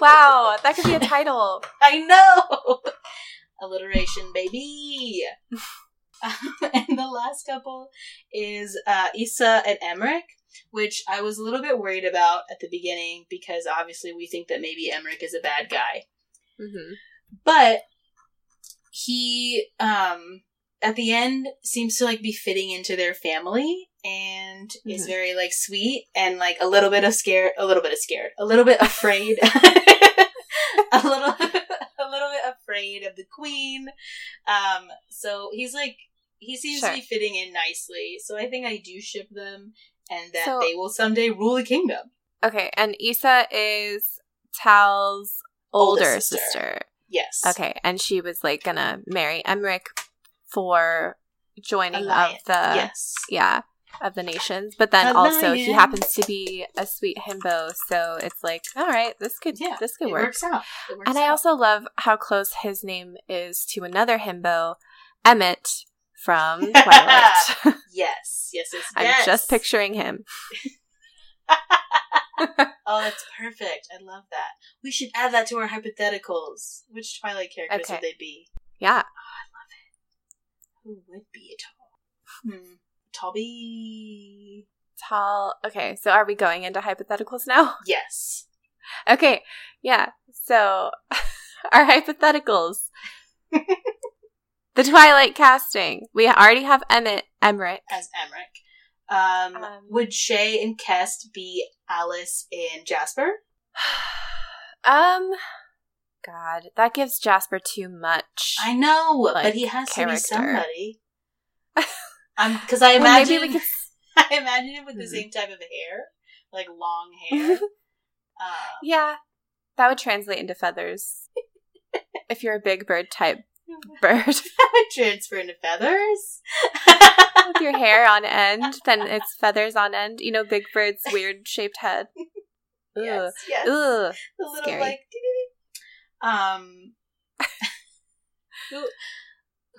wow, that could be a title. [laughs] I know! Alliteration, baby! [laughs] and the last couple is uh, Issa and Emeric, which I was a little bit worried about at the beginning because obviously we think that maybe Emeric is a bad guy. hmm but he um at the end seems to like be fitting into their family and is Mhm. very like sweet and like a little bit of scared a little bit of scared a little bit afraid [laughs] a little [laughs] a little bit afraid of the queen um so he's like he seems Sure. to be fitting in nicely so i think i do ship them and that So- they will someday rule a kingdom Okay, and Issa is Tal's older Oldest sister. sister. yes Okay, and she was like gonna marry Emeric for joining Alliance. of the yes yeah of the nations, but then also he happens to be a sweet himbo, so it's like all right, this could yeah this could it work. works out And I out. also love how close his name is to another himbo, Emmett from [laughs] Twilight. [laughs] Yes, yes, yes. I'm yes. just picturing him. [laughs] Oh, that's perfect. I love that. We should add that to our hypotheticals. Which Twilight characters Okay. would they be? Yeah. Oh, I love it. Who would be a tall? Hmm. Tallby. Tall. Okay, so are we going into hypotheticals now? Yes. Okay, yeah. So, our hypotheticals. The Twilight casting. We already have Emmett Emeric. As Emeric. Um, Um, would Shay and Kest be Alice and Jasper? [sighs] um, God, that gives Jasper too much. I know, Like, but he has to be somebody. [laughs] I'm because I Well, imagine maybe we could. [laughs] I imagine him with the Mhm. same type of hair, like long [laughs] hair. um, yeah, that would translate into feathers. if you're a big bird type bird [laughs] transfer into feathers. [laughs] with your hair on end, then it's feathers on end. You know, big bird's weird shaped head. [laughs] Ugh. yes, yes. Ugh. The little Scary. like um who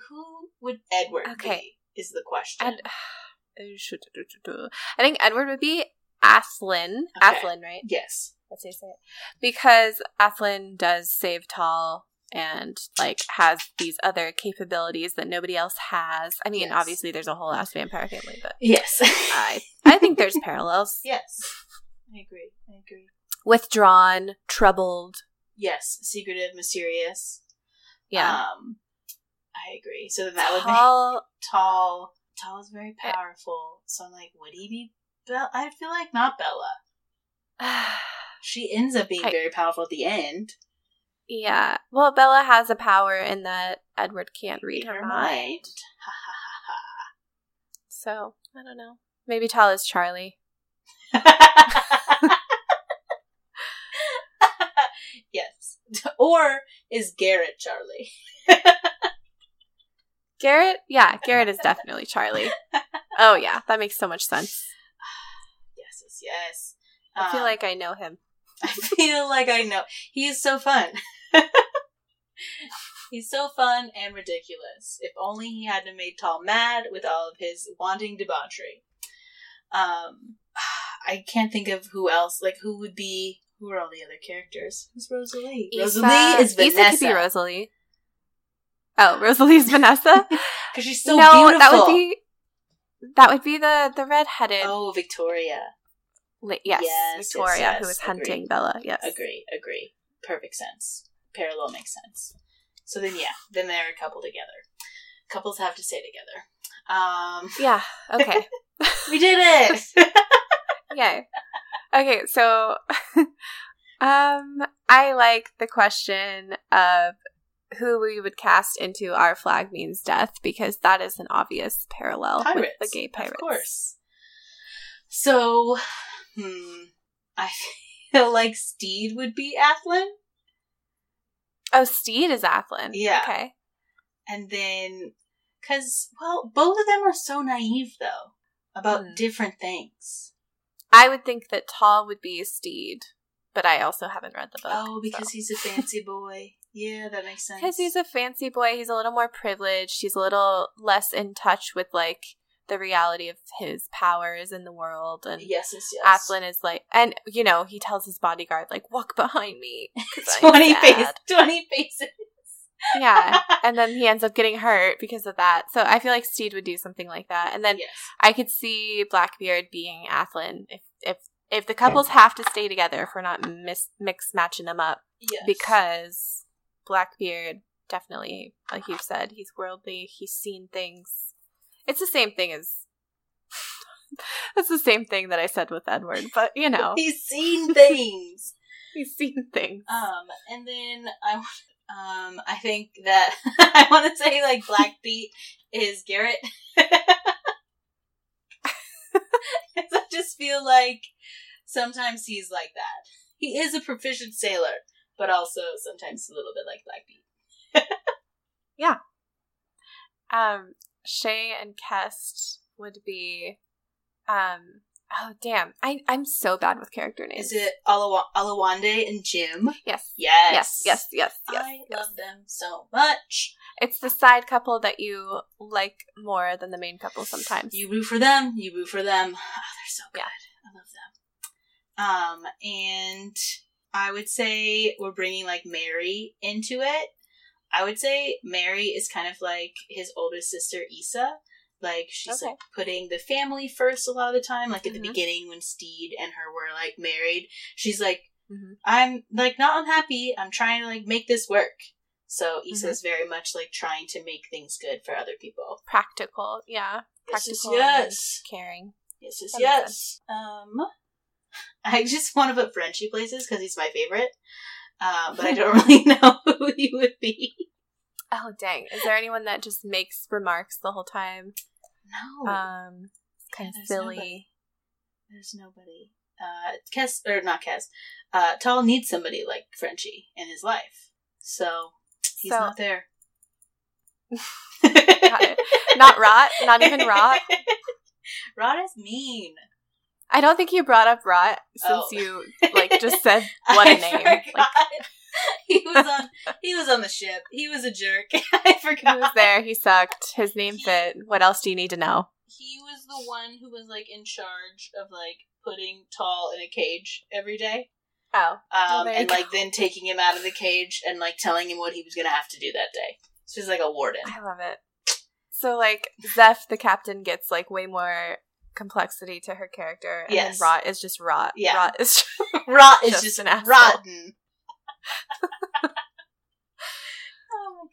who would Edward Okay. be is the question. Ed- [sighs] I think Edward would be Athlen. Okay. Athlen, right? yes. That's how you say it. Because Athlen does save Tal and like has these other capabilities that nobody else has. I mean, Yes. obviously there's a whole ass vampire family, but Yes. I I think there's [laughs] parallels. yes. I agree. I agree. Withdrawn, troubled. Yes. Secretive, mysterious. Yeah. Um, I agree. So then that would make Tal, tall. Tal is very powerful. So I'm like, would he be Bella? I feel like not Bella. [sighs] She ends up being I- very powerful at the end. Yeah. Well, Bella has a power in that Edward can't read her, mind. Ha [laughs] ha So I don't know. Maybe Tal is Charlie. ha [laughs] ha. yes. [laughs] Or is Garrett Charlie? Garrett, yeah, Garrett is definitely Charlie. Oh yeah, that makes so much sense. [sighs] Yes, yes, yes. I feel Um, like I know him. [laughs] I feel like I know. He is so fun. [laughs] He's so fun and ridiculous. If only he hadn't made Tal mad with all of his wanting debauchery. Um, [sighs] I can't think of who else. Like, who would be? Who are all the other characters? Who's Rosalie? Rosalie Issa- is Issa Vanessa. could be Rosalie. Oh, Rosalie's Vanessa. [laughs] because she's so no, beautiful. that would be that would be the the redheaded. Oh, Victoria. La- yes, yes, Victoria, yes, who was agree. hunting Bella. Yes, Agree, agree. Perfect sense. Parallel makes sense. So then, yeah, then they're a couple together. Couples have to stay together. Um, Yeah. Okay. [laughs] we did it. [laughs] Yay. Okay, so [laughs] um I like the question of who we would cast into our flag means death because that is an obvious parallel pirates, with the gay pirates. of course. So, hmm, I [laughs] feel like Steed would be Athlen, Oh, Steed is Athlen. Yeah. Okay. and then because well, both of them are so naive though about Mhm. different things. I would think that Tal would be Steed, but I also haven't read the book. Oh, because he's a fancy boy. Yeah, that makes [laughs] sense. because he's a fancy boy, he's a little more privileged. He's a little less in touch with like the reality of his powers in the world and yes, yes, yes. Athlen is like, and you know, he tells his bodyguard like, "Walk behind me twenty sad." face, twenty faces. yeah, [laughs] and then he ends up getting hurt because of that. So I feel like Steed would do something like that, and then yes. I could see Blackbeard being Athlen if if if the couples have to stay together if we're not mis- mix matching them up Yes. because Blackbeard definitely, like you said, he's worldly. He's seen things. It's the same thing as. [laughs] It's the same thing that I said with Edward, but you know, [laughs] he's seen things. [laughs] he's seen things. um, and then I, um, I think that I want to say like Black Pete is Garrett. I just feel like sometimes he's like that. He is a proficient sailor, but also sometimes a little bit like Black Pete. Yeah. Um, Shay and Kest would be, um, oh damn, I I'm so bad with character names. Is it Alawa- Oluwande and Jim? Yes. Yes. Yes, yes, yes, yes. I yes. love them so much. It's the side couple that you like more than the main couple sometimes. You root for them. You root for them. Oh, they're so good. Yeah. I love them. Um, and I would say we're bringing like Mary into it. I would say Mary is kind of like his older sister Issa. Like she's Okay. like putting the family first a lot of the time. Like at Mhm. the beginning when Steed and her were like married, she's like, Mhm. I'm like not unhappy. I'm trying to like make this work. So Mm-hmm. Issa is very much like trying to make things good for other people. Practical, yeah. Yes, yes, Practical yes. caring. Yes, yes, That yes. Um, [laughs] I just want to put Frenchie places because he's my favorite. Um, but I don't [laughs] really know [laughs] who he would be. Oh dang! Is there anyone that just makes remarks the whole time? No, Um, kind of silly. nobody. there's nobody. Uh, Kest or not Kest. Uh, Tal needs somebody like Frenchie in his life, so he's So- not there. [laughs] it. Not Rot. Not even Rot. Rot is mean. I don't think you brought up Rot since Oh. you like just said [laughs] what a I name. forgot. Like, he was on. He was on the ship. He was a jerk. [laughs] I forgot. he was there. He sucked. His name fit. What else do you need to know? he was the one who was like in charge of like putting Tal in a cage every day. Oh. Um, and like go. then taking him out of the cage and like telling him what he was gonna have to do that day. So he's like a warden. I love it. So like Zeph, the captain, gets like way more complexity to her character, and Yes. Rot is just Rot. Yeah. Rot is [laughs] Rot is Just just, an asshole. rotten. [laughs] oh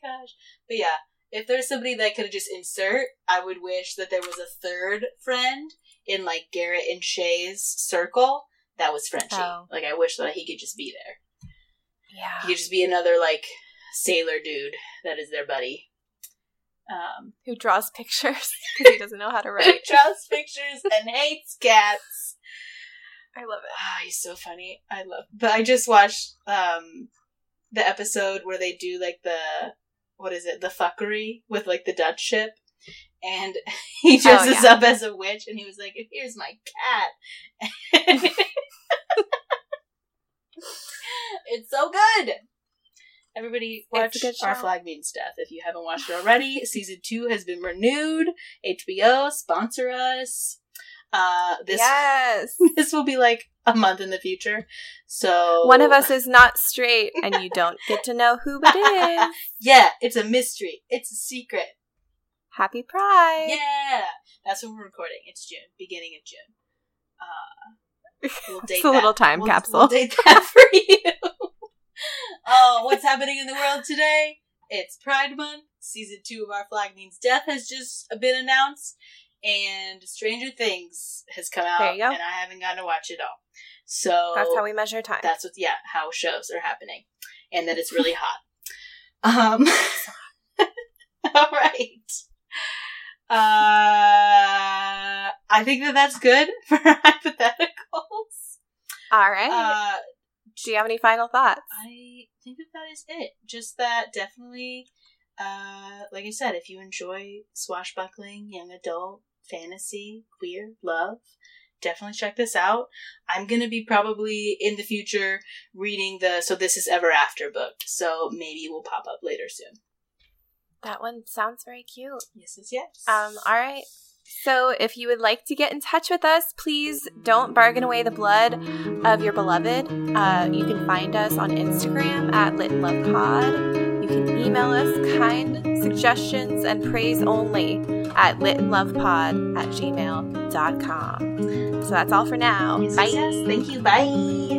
my gosh. But yeah, if there's somebody that could just insert, I would wish that there was a third friend in like Garrett and Shay's circle that was Frenchie. Oh. Like I wish that he could just be there. yeah. He could just be another like sailor dude that is their buddy. Um, Who draws [laughs] pictures because he doesn't know how to write. draws pictures and [laughs] hates cats. I love it. Ah, he's so funny. I love. But I just watched um the episode where they do like the what is it, the fuckery with like the Dutch ship, and [laughs] he dresses Oh, yeah. up as a witch, and he was like, "Here's my cat." it's so good. Everybody watch It's a good Our. Flag Means Death. If you haven't watched it already, season two has been renewed. HBO sponsor us. Uh, this yes. [laughs] this will be like a month in the future. So One of us is not straight, and you don't get to know who it [laughs] is. Yeah, it's a mystery. It's a secret. Happy Pride. Yeah, that's when we're recording. It's June, beginning of June. Uh, [laughs] we'll date It's a little time We'll- capsule. We'll date that for you. Oh, what's happening in the world today? It's Pride Month. Season two of Our Flag Means Death has just been announced, and Stranger Things has come out, There you go. and I haven't gotten to watch it all. So That's how we measure time. That's what, yeah, how shows are happening, and that it's really hot. [laughs] Um, [laughs] all right. Uh, I think that that's good [laughs] for hypotheticals. All right. Uh, Do you have any final thoughts? I think that that is it. Just that definitely, uh, like I said, if you enjoy swashbuckling, young adult, fantasy, queer, love, definitely check this out. I'm gonna be probably in the future reading the So This Is Ever After book, so maybe it will pop up later soon. That one sounds very cute. Yes, yes, yes. Um, all right. So, if you would like to get in touch with us, please don't bargain away the blood of your beloved. Uh, you can find us on Instagram at Lit in Love Pod. You can email us kind suggestions and praise only at litinlovepod at gmail.com. So that's all for now. Yes, Bye. yes, yes. Thank you. Bye.